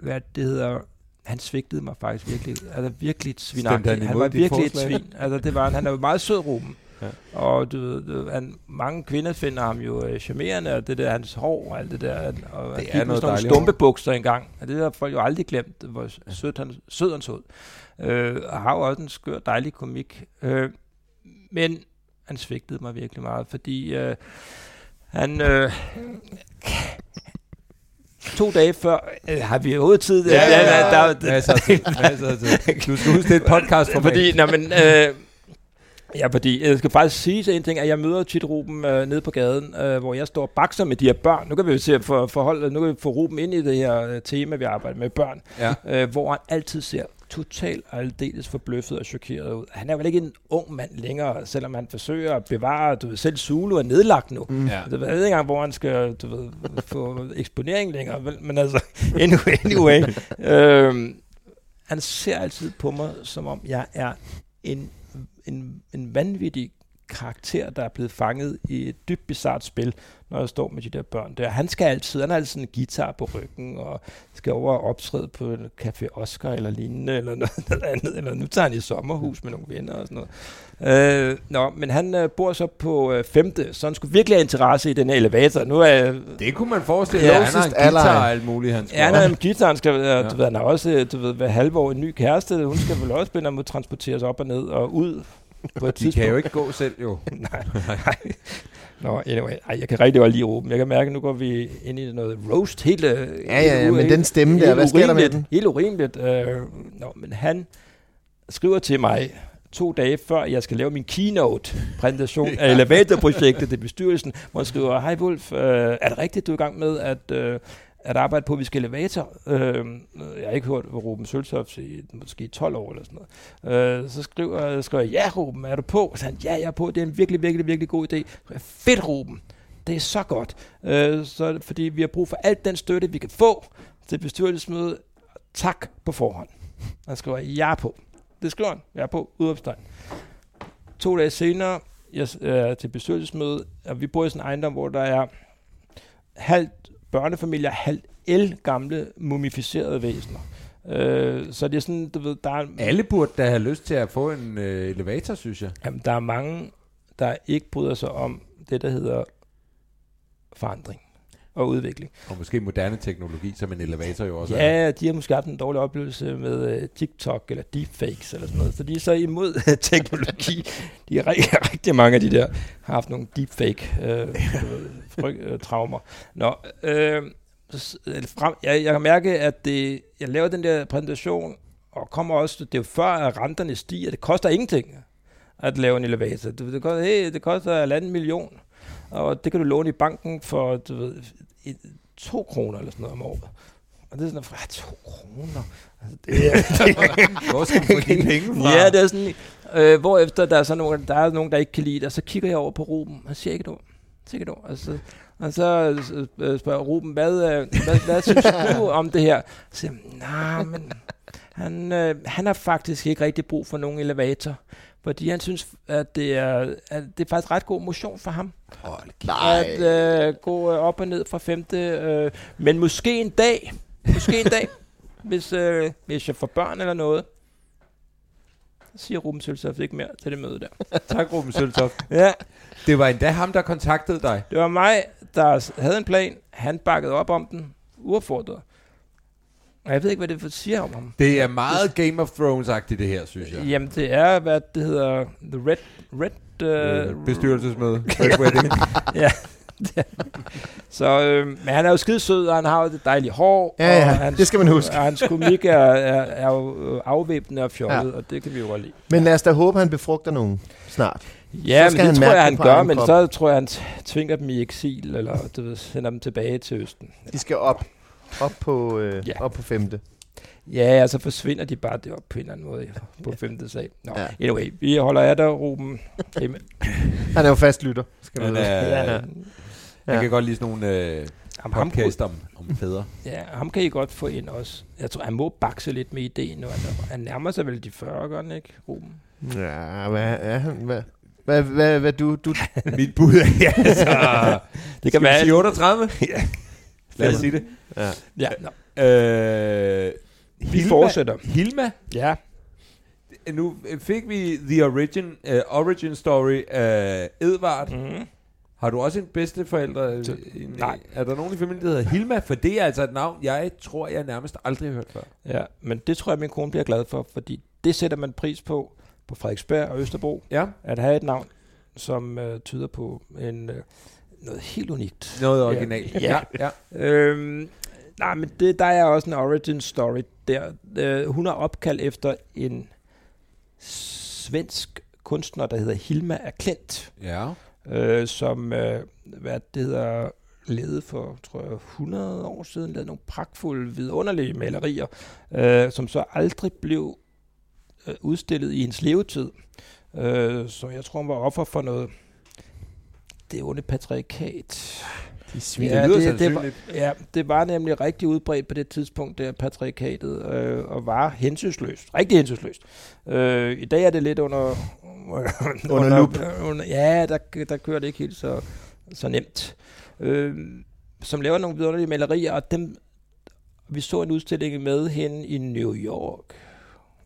hvad det hedder, han svigtede mig faktisk virkelig, altså virkelig et Stemte svinagtigt. han Han, var virkelig forslag? et svin. Altså det var han, han er jo meget sød, Ruben. Ja. Og du ved, du, han, mange kvinder finder ham jo øh, charmerende, og det der hans hår og alt det der. Og Det er noget sådan nogle stumpebukser engang. Og det har folk jo aldrig glemt, hvor sød han, sød han så ud. Øh, og har jo også en skør, dejlig komik. Øh, men han svigtede mig virkelig meget, fordi øh, han... Øh, to dage før øh, har vi overhovedet tid. Ja, ja, ja. der, der, Masser af tid. Masser af tid. Du skal huske, det er et podcast for fordi, nej, men, øh, ja, fordi jeg skal faktisk sige en ting, at jeg møder tit Ruben øh, nede på gaden, øh, hvor jeg står og bakser med de her børn. Nu kan vi jo se for, forholde, nu kan vi få Ruben ind i det her øh, tema, vi arbejder med børn, Ja. øh, hvor han altid ser totalt aldeles forbløffet og chokeret ud. Han er vel ikke en ung mand længere, selvom han forsøger at bevare, du ved, selv Zulu er nedlagt nu. Mm. Ja. Jeg ved ikke engang, hvor han skal du ved, få eksponering længere, vel? men altså, [laughs] anyway. anyway øhm, han ser altid på mig, som om jeg er en, en, en vanvittig karakter, der er blevet fanget i et dybt bizart spil, når jeg står med de der børn der. Han skal altid, han har altid en guitar på ryggen, og skal over og optræde på en Café Oscar eller lignende, eller [laughs] noget andet, eller nu tager han i sommerhus med nogle venner og sådan noget. Øh, nå, men han øh, bor så på øh, femte, så han skulle virkelig have interesse i den her elevator. Nu er jeg Det kunne man forestille Ja, sig. han har en guitar og alt muligt, han skal Ja, han er en guitar, han, skal, ja. Ja. du ved, han har også øh, du ved, hver halve år en ny kæreste. Hun skal vel også binde mod transporteres op og ned og ud [laughs] på et De tidspunkt. kan jo ikke gå selv, jo. [laughs] nej, [laughs] nej. Nå, anyway. Ej, jeg kan rigtig godt lide Ruben. Jeg kan mærke, at nu går vi ind i noget roast. Helt, Ja, ja, ja, helt- men den stemme der, hvad sker der med den? Helt urimeligt. Øh, nå, men han skriver til mig to dage før, jeg skal lave min keynote-præsentation af elevatorprojektet til bestyrelsen, hvor han skriver, hej Wolf, øh, er det rigtigt, du er i gang med at, øh, at arbejde på, at vi skal elevator? Øh, jeg har ikke hørt Ruben Søltoft i måske 12 år eller sådan noget. Øh, så skriver, skriver jeg, ja Ruben, er du på? Så han, ja, jeg er på, det er en virkelig, virkelig, virkelig god idé. Så jeg, Fedt Ruben, det er så godt. Øh, så, fordi vi har brug for alt den støtte, vi kan få til bestyrelsesmødet. Tak på forhånd. Han skriver, jeg er på. Det skriver han. Jeg er på. Udopstegn. To dage senere, jeg er til bestyrelsesmøde, og vi bor i sådan en ejendom, hvor der er halvt børnefamilier, halvt el gamle mumificerede væsener. Øh, så det er sådan, du ved, der er, Alle burde da have lyst til at få en øh, elevator, synes jeg. jamen, der er mange, der ikke bryder sig om det, der hedder forandring og udvikling. Og måske moderne teknologi, som en elevator jo også er. Ja, de har måske haft en dårlig oplevelse med uh, TikTok eller deepfakes eller sådan noget. Så de er så imod [laughs] teknologi. De er rigtig, [laughs] rigtig mange af de der har haft nogle deepfake øh, fryg, øh, traumer. Nå, øh, frem, jeg, jeg kan mærke, at det, jeg laver den der præsentation, og kommer også, det er jo før, at renterne stiger. Det koster ingenting at lave en elevator. Det, det, koster, hey, det koster en million, og det kan du låne i banken for, du ved, et, to kroner eller sådan noget om året. Og det er sådan, at to kroner. Altså, det er, [laughs] Hvor skal du få de penge fra? ja, det er sådan, øh, hvorefter der er, så nogen, der er nogen, der ikke kan lide det, og så kigger jeg over på Ruben, og siger ikke et ord. Siger ikke et ord. Og så, og så øh, spørger Ruben, hvad, øh, hvad, hvad synes [laughs] du om det her? Så siger nej, men han, øh, han har faktisk ikke rigtig brug for nogen elevator. Fordi han synes, at det er, at det er faktisk ret god motion for ham. Hold Nej. At øh, gå øh, op og ned fra femte. Øh, men måske en dag, måske en dag, [laughs] hvis, øh, hvis jeg får børn eller noget, så siger Ruben Søltoft ikke mere til det møde der. [laughs] Tak, Ruben Søltoft. Ja, Det var endda ham, der kontaktede dig. det var mig, der havde en plan. Han bakkede op om den, uaffordret. Og jeg ved ikke, hvad det siger om ham. Det er meget Game of Thrones-agtigt, det her, synes jeg. Jamen, det er, hvad det hedder, The Red... Red Øh, uh, bestyrelsesmøde. Red [laughs] Wedding. ja. Så, øh, men han er jo skide sød, og han har jo det dejlige hår. Ja, ja, og hans, det skal man huske. Og hans komik er, er, er jo afvæbnende og fjollet, Ja. ja. og det kan vi jo godt lide. Men lad os da håbe, han befrugter nogen snart. Ja, men han det tror jeg, han gør, men krop. så tror jeg, han tvinger dem i eksil, eller du ved, sender dem tilbage til Østen. De skal op. Op på, øh, Ja. op på femte. Ja, og så forsvinder de bare det op på en eller anden måde på femte sag. Nå, Ja. ja. anyway, vi holder af dig, Ruben. Han er jo fast lytter. Skal du Han, vide. er, ja, han kan godt lide sådan nogle øh, ham, ham, podcast om, om fædre. ja, ham kan I godt få ind også. Jeg tror, han må bakse lidt med ideen nu. Han, han nærmer sig vel de 40, gør ikke, Ruben? Ja, hvad er han? Hvad, hvad, hvad, hvad du, du, [laughs] Mit bud er, [laughs] ja, altså... Det kan være... vi sige 38? [laughs] Ja. Lad os sige det. Ja. Ja. Øh, Vi fortsætter. Hilma, Ja, nu fik vi The Origin, uh, origin Story af Edvard. Mm. Har du også en bedsteforælder? Så- En, nej. Er der nogen i familien, der hedder Hilma? For det er altså et navn, jeg tror, jeg nærmest aldrig har hørt før. Ja, men det tror jeg, min kone bliver glad for, fordi det sætter man pris på på Frederiksberg og Østerbro, Ja. at have et navn, som øh, tyder på en, øh, noget helt unikt. Noget originalt. Ja. ja. Øhm, nej, men det, der er også en origin story der. Øh, hun er opkaldt efter en svensk kunstner, der hedder Hilma af Klint, ja. øh, som øh, hvad det hedder, levede for, tror jeg, 100 år siden, lavede nogle pragtfulde, vidunderlige malerier, øh, som så aldrig blev øh, udstillet i hendes levetid. Øh, så jeg tror, hun var offer for noget det onde patriarkat. De svin. Ja, det det, var, ja, det var nemlig rigtig udbredt på det tidspunkt, der patriarkatet, øh, og var hensynsløst. Rigtig hensynsløst. Øh, I dag er det lidt under... [laughs] Under lup. Under, ja, der, der kører det ikke helt så, så nemt. Øh, som laver nogle vidunderlige malerier, og dem, vi så en udstilling med hende i New York,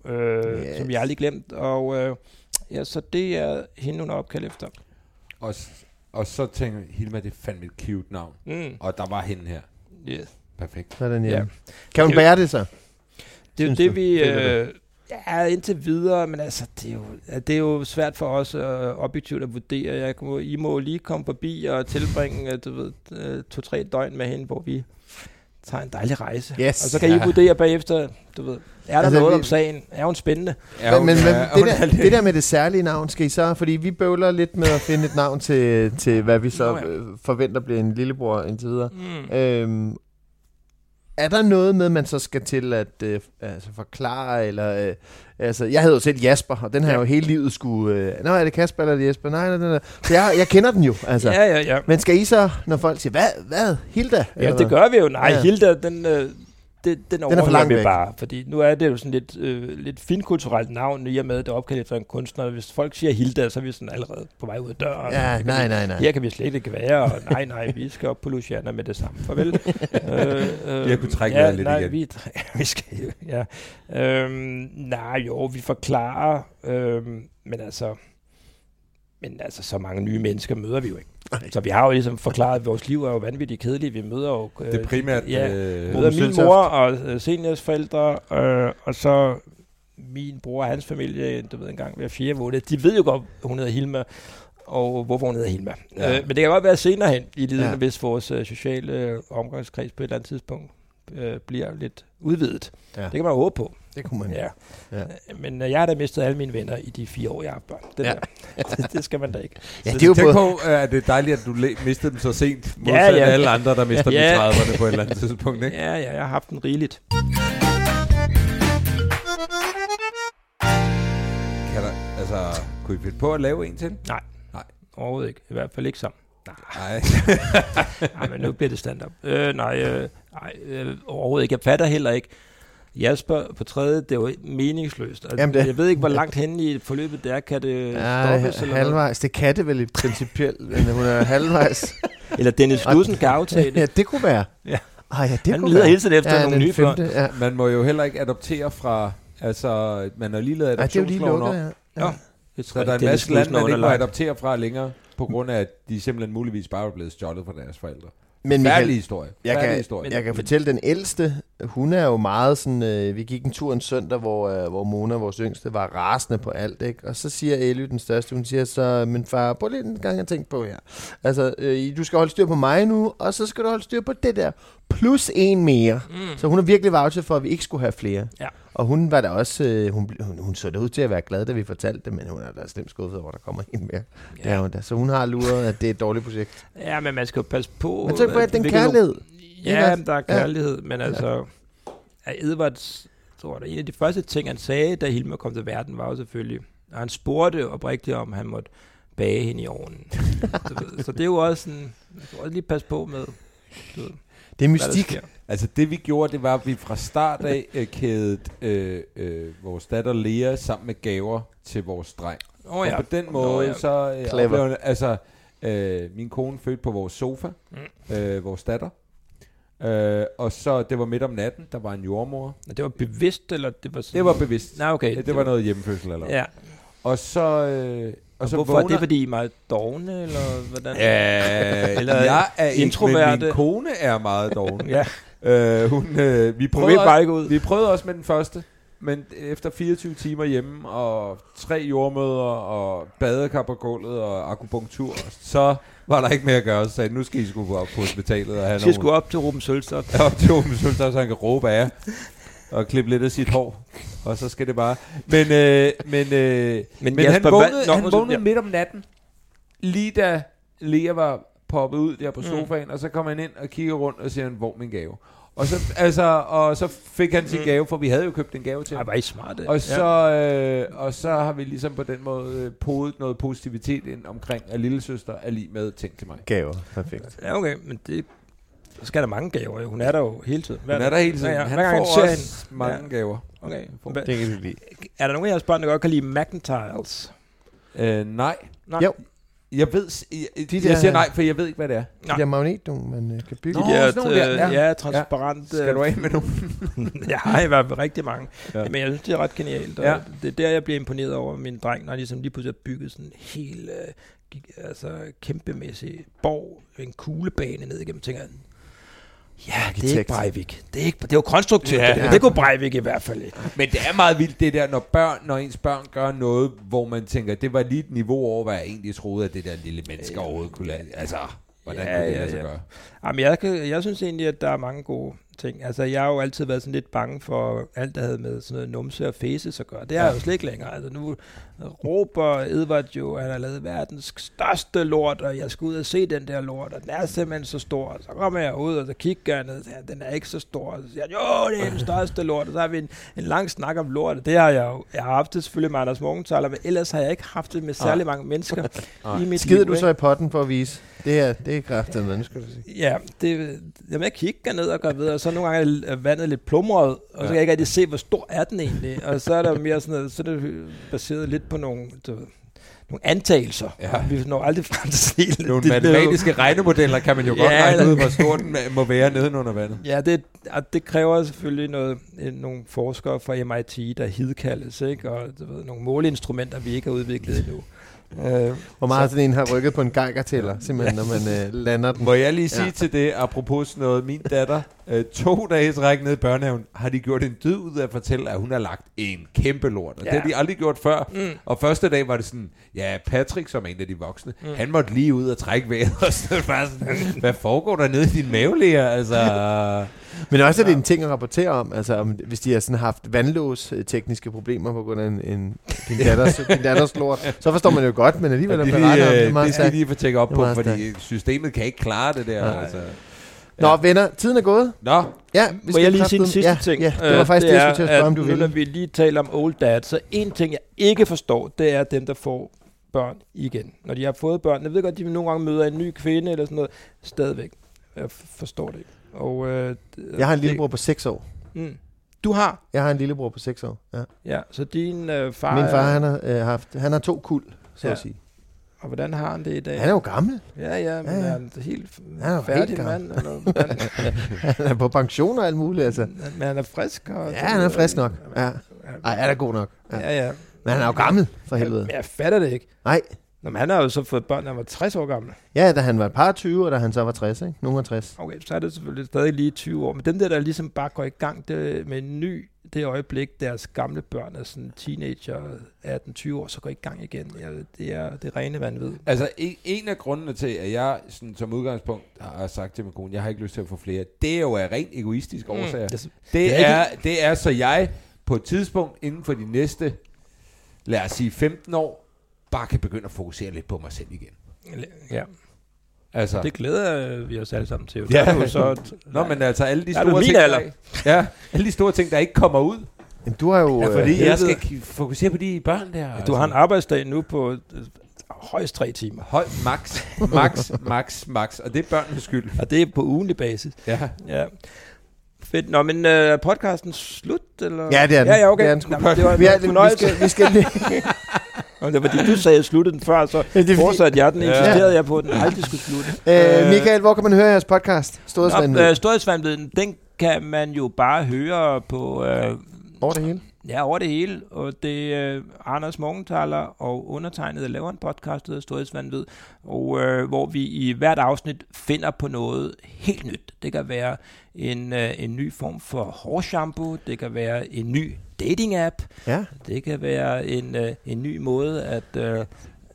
øh, Yes. som vi aldrig glemt, og øh, ja, så det er hende, hun er opkaldt efter. Og, og så tænker jeg, Hilma, det er fandme et cute navn. Mm. Og der var hende her. Yes. Perfekt. Sådan, ja. Ja. Kan hun bære det så? Det er jo det, vi... Øh, ja, indtil videre, men altså, det er jo, det er jo svært for os øh, objektivt at vurdere. Jeg må, I må lige komme forbi og tilbringe, øh, du ved, øh, to-tre døgn med hende, hvor vi tager en dejlig rejse. Yes. Og så kan Ja. I vurdere bagefter, du ved, er der Altså, noget vi- om sagen? Er hun spændende? Ja, men, men, men ja, [laughs] det, hun der, er det der med det særlige navn, skal I så... Fordi vi bøvler lidt med at finde et navn til, til hvad vi så Nå ja. øh, forventer bliver en lillebror indtil videre. Mm. Øhm, er der noget med, man så skal til at øh, altså forklare, eller... Øh, altså, jeg hedder jo selv Jasper, og den har Ja. jo hele livet skulle... Øh, Nå, er det Kasper eller er det Jesper? Nej, nej, nej. nej. Så jeg, jeg kender den jo, altså. Ja, ja, ja. Men skal I så, når folk siger, hvad, hvad, Hilda? Ja, Eller det gør vi jo. Nej, ja. Hilda, den, øh, det, den for overhører langt vi væk. bare. Fordi nu er det jo sådan lidt, øh, lidt finkulturelt navn, i og med, at det er opkaldt efter en kunstner. Hvis folk siger Hilda, så er vi sådan allerede på vej ud af døren. Ja, nej, nej, nej. Her kan vi slet ikke være, og nej, nej, vi skal op på Luciana med det samme. Farvel. [laughs] øh, øh, Jeg kunne trække ja, lidt nej, igen. Vi, [laughs] vi skal jo, ja. Øhm, nej, jo, vi forklarer, øhm, men altså, men altså, så mange nye mennesker møder vi jo ikke. Nej. Så vi har jo ligesom forklaret, at vores liv er jo vanvittigt kedeligt. Vi møder jo... øh, Det er primært... Ja, øh, møder min mor og øh, seniors forældre, øh, og så min bror og hans familie, du ved, en gang hver fjerde måned. De ved jo godt, hun hedder Hilma, og hvorfor hun hedder Hilma. Ja. Øh, men det kan godt være senere hen i livet, Ja. ja. hvis vores øh, sociale øh, omgangskreds på et eller andet tidspunkt øh, bliver lidt udvidet. Ja. Det kan man jo håbe på. Det kunne man. Ja. Ja. ja. Men øh, jeg har da mistet alle mine venner i de fire år, jeg har børn. Det, Ja. ja. [laughs] det, skal man da ikke. Ja, så det er jo tænk på, at det er dejligt, at du mistede dem så sent, modsat Ja, ja. alle andre, der mister Ja. dem i 30'erne på et eller andet tidspunkt. Ikke? Ja, ja, jeg har haft den rigeligt. Kan der, altså, kunne I finde på at lave en til? Overhovedet ikke. I hvert fald ikke sammen. Nej. [laughs] Nej, men nu bliver det stand-up. Øh, nej, øh, nej øh, overhovedet ikke. Jeg fatter heller ikke. Jasper på tredje, det er jo meningsløst. Altså, Jamen, det- Jeg ved ikke, hvor langt henne i forløbet det er. Kan det Ja, stoppes? Eller, noget? halvvejs. Det kan det vel i principielt, men hun er [laughs] halvvejs. eller Dennis Knudsen kan aftage det. [laughs] ja, det kunne være. Ja. Ah, ja, det Han kunne leder være. hele tiden efter ja, nogle nye femte, Ja. Man må jo heller ikke adoptere fra... Altså, man har lige lavet Nej, det er jo lige adoptionsloven lukket, om. ja. Ja. Jeg Så tror der er en masse lande, man ikke må adoptere fra længere, på grund af, at de simpelthen muligvis bare er blevet stjålet fra deres forældre. Men Michael, historie. jeg kan- historie. jeg kan fortælle, den ældste, hun er jo meget sådan, øh, vi gik en tur en søndag, hvor, øh, hvor Mona, vores yngste, var rasende på alt, ikke? Og så siger Elly, den største, hun siger så, men far, prøv lige en gang at tænke på her. Altså, øh, du skal holde styr på mig nu, og så skal du holde styr på det der. Plus en mere. Mm. Så hun har virkelig vouchet for, at vi ikke skulle have flere. Ja. Og hun var da også, øh, hun, hun, hun så da ud til at være glad, da vi fortalte det, men hun er da slemt skuffet over, at der kommer en mere. Ja. Ja. hun da. Så hun har luret, at det er et dårligt projekt. ja, men man skal jo passe på. Men tænk på, at den kærlighed. Ja, men der er kærlighed, men altså... Ja, Edvards, tror jeg, en af de første ting, han sagde, da Hilma kom til verden, var jo selvfølgelig, at han spurgte oprigtigt, om han måtte bage hende i ovnen. [laughs] Ved, så det er jo også sådan, man skal også lige passe på med, du ved, Det er mystik. Altså det vi gjorde, det var, at vi fra start af øh, kædede øh, øh, vores datter Lea sammen med gaver til vores dreng. Og ja. på den Nå, måde, ja. så øh, Clever. altså, øh, min kone fødte på vores sofa, Mm. øh, vores datter. Øh, og så, det var midt om natten, der var en jordmor. Det var bevidst, eller det var sådan... Det var bevidst. Nej, okay. Ja, det var noget hjemmefødsel eller Ja. Og så... Øh, og så Hvorfor? vågner, Er det, fordi I er meget dogne, eller hvordan? Ja, Eller jeg er ikke, men introverte? min kone er meget doven. [laughs] ja. øh, hun, øh, vi, prøvede også, bare ikke ud. vi prøvede også med den første, men efter 24 timer hjemme, og tre jordmøder, og badekar på gulvet, og akupunktur, så var der ikke mere at gøre. Så sagde nu skal I sgu op på hospitalet og have nogle skulle op til Ruben Sølstof. op til Åben Sølster, så han kan råbe af og klippe lidt af sit hår. Og så skal det bare... Men, øh, men, øh, men, men han vågnede, Nå, han vågnede ja. midt om natten, lige da Lea var poppet ud der på Mm. sofaen, og så kom han ind og kigger rundt og siger, hvor min gave? Og så, altså, og så fik han sin Mm. gave, for vi havde jo købt en gave til Ej, ham. var I smarte. Og så, øh, og så har vi ligesom på den måde øh, podet noget positivitet ind omkring, at lille søster er lige med ting til mig. Gaver. Perfekt. Ja, okay, men det... Så skal der mange gaver. jo. Hun er der jo hele tiden. Hun er der hele tiden. Ja, ja. Han Hver gang får jeg ser også mange Ja. gaver. Okay. Hva- Det kan vi lide. Er der nogen af jeres børn, der godt kan lide McIntyres? Øh, nej. Nej. Jo. Jeg ved, jeg, De jeg der- siger nej, for jeg ved ikke, hvad det er. De der magnetdung, man øh, kan bygge. Nå, De der, sådan nogle der, øh, ja. ja, transparent... Skal du af med nogen? [laughs] jeg har i hvert fald rigtig mange. Ja. Ja. Men jeg synes, det er ret genialt. Og Ja. ja. Det er der, jeg bliver imponeret over min dreng, når han ligesom lige pludselig har bygget sådan en helt øh, altså, kæmpemæssig borg, en kuglebane ned igennem. Tænker ja, det er ikke Arkitekt. Breivik. Det er, ikke, det er jo konstruktivt, Ja. ja, det, men det kunne Breivik i hvert fald ikke. Men det er meget vildt, det der, når børn, når ens børn gør noget, hvor man tænker, det var lige et niveau over, hvad jeg egentlig troede, at det der lille menneske Ja. overhovedet kunne lade. Altså, hvordan Ja, kunne det ja, sig ja. gøre? Jamen, jeg, jeg synes egentlig, at der er mange gode ting. Altså, jeg har jo altid været sådan lidt bange for alt, der havde med sådan noget numse og faces at gøre. Det er Ja. jeg jo slet ikke længere. Altså, nu råber Edvard jo, at han har lavet verdens største lort, og jeg skal ud og se den der lort, og den er simpelthen så stor. Og så kommer jeg ud, og så kigger jeg ned, siger, den er ikke så stor. Og så siger han, jo, det er den [laughs] største lort. Og så har vi en, en lang snak om lort, og det har jeg jo. Jeg har haft det selvfølgelig med Anders Morgenthaler, men ellers har jeg ikke haft det med særlig mange mennesker Nej. [laughs] i mit Skider liv. du så i potten for at vise? Det er, det er kraftigt, nu skal du sige. Ja, det, jamen jeg kigger ned og går videre, og så nogle gange er vandet lidt plumret, og så kan jeg ikke rigtig se, hvor stor er den egentlig. Og så er der mere sådan noget, så er det baseret lidt på nogle, du, ved, nogle antagelser. Ja. Vi når aldrig frem til helt. Nogle det- det- matematiske regnemodeller kan man jo Ja, godt regne ud, hvor stor den må være nede under vandet. Ja, det, det kræver selvfølgelig noget, en- nogle forskere fra MIT, der hidkaldes, ikke? og du ved, nogle måleinstrumenter, vi ikke har udviklet endnu. Øh, Hvor meget sådan en har rykket på en geigertæller, simpelthen, når man øh, lander den. Må jeg lige sige Ja. til det, apropos noget, min datter, øh, to dage træk ned i børnehaven, har de gjort en dyd ud af at fortælle, at hun har lagt en kæmpe lort. Og ja. Det har de aldrig gjort før. mm, Og første dag var det sådan, ja, Patrick, som er en af de voksne, Mm. han måtte lige ud og trække vejret. [laughs] Og så var sådan, hvad foregår der nede i din mavelæger? Altså, Men også er det en ting at rapportere om, altså om, hvis de har sådan haft vandlås øh, tekniske problemer på grund af en, en din, datters, [laughs] din datters lort, så forstår man jo godt, men alligevel det, at det, om det er øh, meget det skal lige få tjekket op Det er på, fordi systemet kan ikke klare det der. Nej. Altså. Nå, venner, tiden er gået. Nå, Ja, Må jeg lige sige en kraftedeme- sidste ja, ting? Ja, det var Øh, faktisk det, jeg er, skulle til at spørge, om at du ville. når vi lige taler om old dad, så en ting, jeg ikke forstår, det er dem, der får børn igen. Når de har fået børn, jeg ved godt, de nogle gange møder en ny kvinde eller sådan noget, stadigvæk. Jeg forstår det ikke. Og, øh, Jeg har en det- lillebror på 6 år. Mm. Du har? Jeg har en lillebror på 6 år. Ja. Ja, så din øh, far... Min far, er- han har, øh, haft, han har to kul, så Ja. at sige. Og hvordan har han det i dag? Han er jo gammel. Ja, ja, men Ja, ja. er han helt Han er færdig helt gammel. mand? Eller hvordan? [laughs] Han er på pension og alt muligt, altså. Men han er frisk? Og Ja, han er frisk nok. Ja. Ej, er da god nok. Ja. Ja, ja. Men han er jo gammel, for helvede. Men jeg fatter det ikke. Nej. Nå, men han har jo så fået børn, da han var 60 år gammel. Ja, da han var et par 20, og da han så var 60, ikke? Nogen var 60. Okay, så er det selvfølgelig stadig lige 20 år. Men dem der, der ligesom bare går i gang det, med en ny, det øjeblik, deres gamle børn er sådan teenager, 18-20 år, så går i gang igen. Ja, det er det er rene vanvid. Altså, en, en af grundene til, at jeg sådan, som udgangspunkt har sagt til min kone, jeg har ikke lyst til at få flere, det er jo af rent egoistiske årsager. Det, Det, Det er er, det er så jeg på et tidspunkt inden for de næste, lad os sige 15 år, bare kan begynde at fokusere lidt på mig selv igen. ja, Altså, det glæder vi os alle sammen til. Ja. Er så, [laughs] Nå, men altså alle de store ting, der, alder. ja, alle de store ting, der ikke kommer ud. Jamen, du har jo... Ja, fordi øh, jeg skal k- fokusere på de børn der. du har en arbejdsdag nu på øh, højst tre timer. Høj, max, max, max, max. Og det er børnenes skyld. Og det er på ugenlig basis. Ja. Ja. Fedt. Nå, men øh, er podcasten slut? Eller? Ja, det er den. Ja, ja, okay. Det er den. Nå, det var vi, er, vi, skal, vi, skal lige, [laughs] Og det var fordi, du sagde, at jeg sluttede den før, så Ja, det er fortsatte jeg den. Ja. Insisterede jeg på, at den aldrig skulle slutte. Øh, Michael, hvor kan man høre jeres podcast? Storhedsvandet. Nå, øh, Storhedsvandviden, den kan man jo bare høre på... Øh, Over det hele. Ja, over det hele. Og det er øh, Anders Morgenthaler og undertegnet der laver en podcast, der hedder Storhedsvandvid, og øh, hvor vi i hvert afsnit finder på noget helt nyt. Det kan være en, øh, en ny form for hårshampoo, det kan være en ny dating-app, Ja. det kan være en, øh, en ny måde at, øh,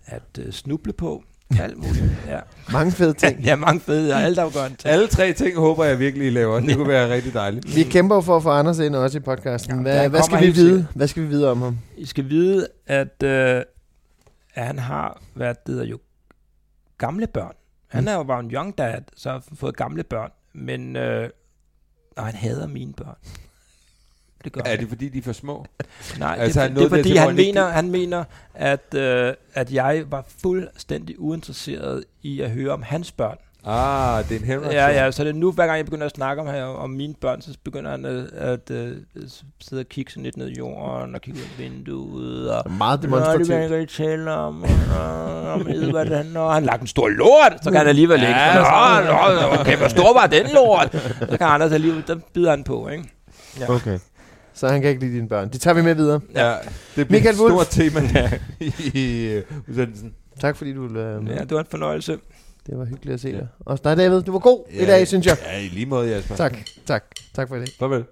at øh, snuble på. Alt muligt. Ja. Mange fede [laughs] ting. ja, mange fede og altafgørende ting. Alle tre ting håber jeg virkelig, I laver. Det kunne være rigtig dejligt. Vi kæmper for at få Anders ind også i podcasten. Ja, Hvad, der hvad skal vi vide? sikkert. Hvad skal vi vide om ham? I skal vide, at, øh, at han har været, det hedder jo, gamle børn. Han er jo bare en young dad, så har fået gamle børn, men øh, og han hader mine børn. Det gør Er han. det fordi, de er for små? [laughs] Nej, altså, altså, han det, det er fordi, han han ikke mener, han mener at, øh, at jeg var fuldstændig uinteresseret i at høre om hans børn. Ah, det er en hævn. Ja, ja, så det er nu, hver gang jeg begynder at snakke om, her, om mine børn, så begynder han at, at, at sidde og kigge sådan lidt ned i jorden, og kigge ud af vinduet, og Meget Nå, det vil demonstrativt. jeg tale om. Og, og, ved, hvad det handler om. Han har lagt en stor lort, så kan han alligevel ikke. Ja, Nå, nå, okay, hvor stor var den lort? [laughs] Så kan Anders alligevel, der bider han på, ikke? Ja. Okay. Så han kan ikke lide dine børn. Det tager vi med videre. Ja, det bliver Michael et stort tema [laughs] i øh, udsendelsen. Tak fordi du ville være med. ja, det var en fornøjelse. Det var hyggeligt at se Ja. dig. Og dig, David. Du var god i Ja. dag, synes jeg. Ja, i lige måde, Jasper. Tak, tak. Tak for det. Farvel.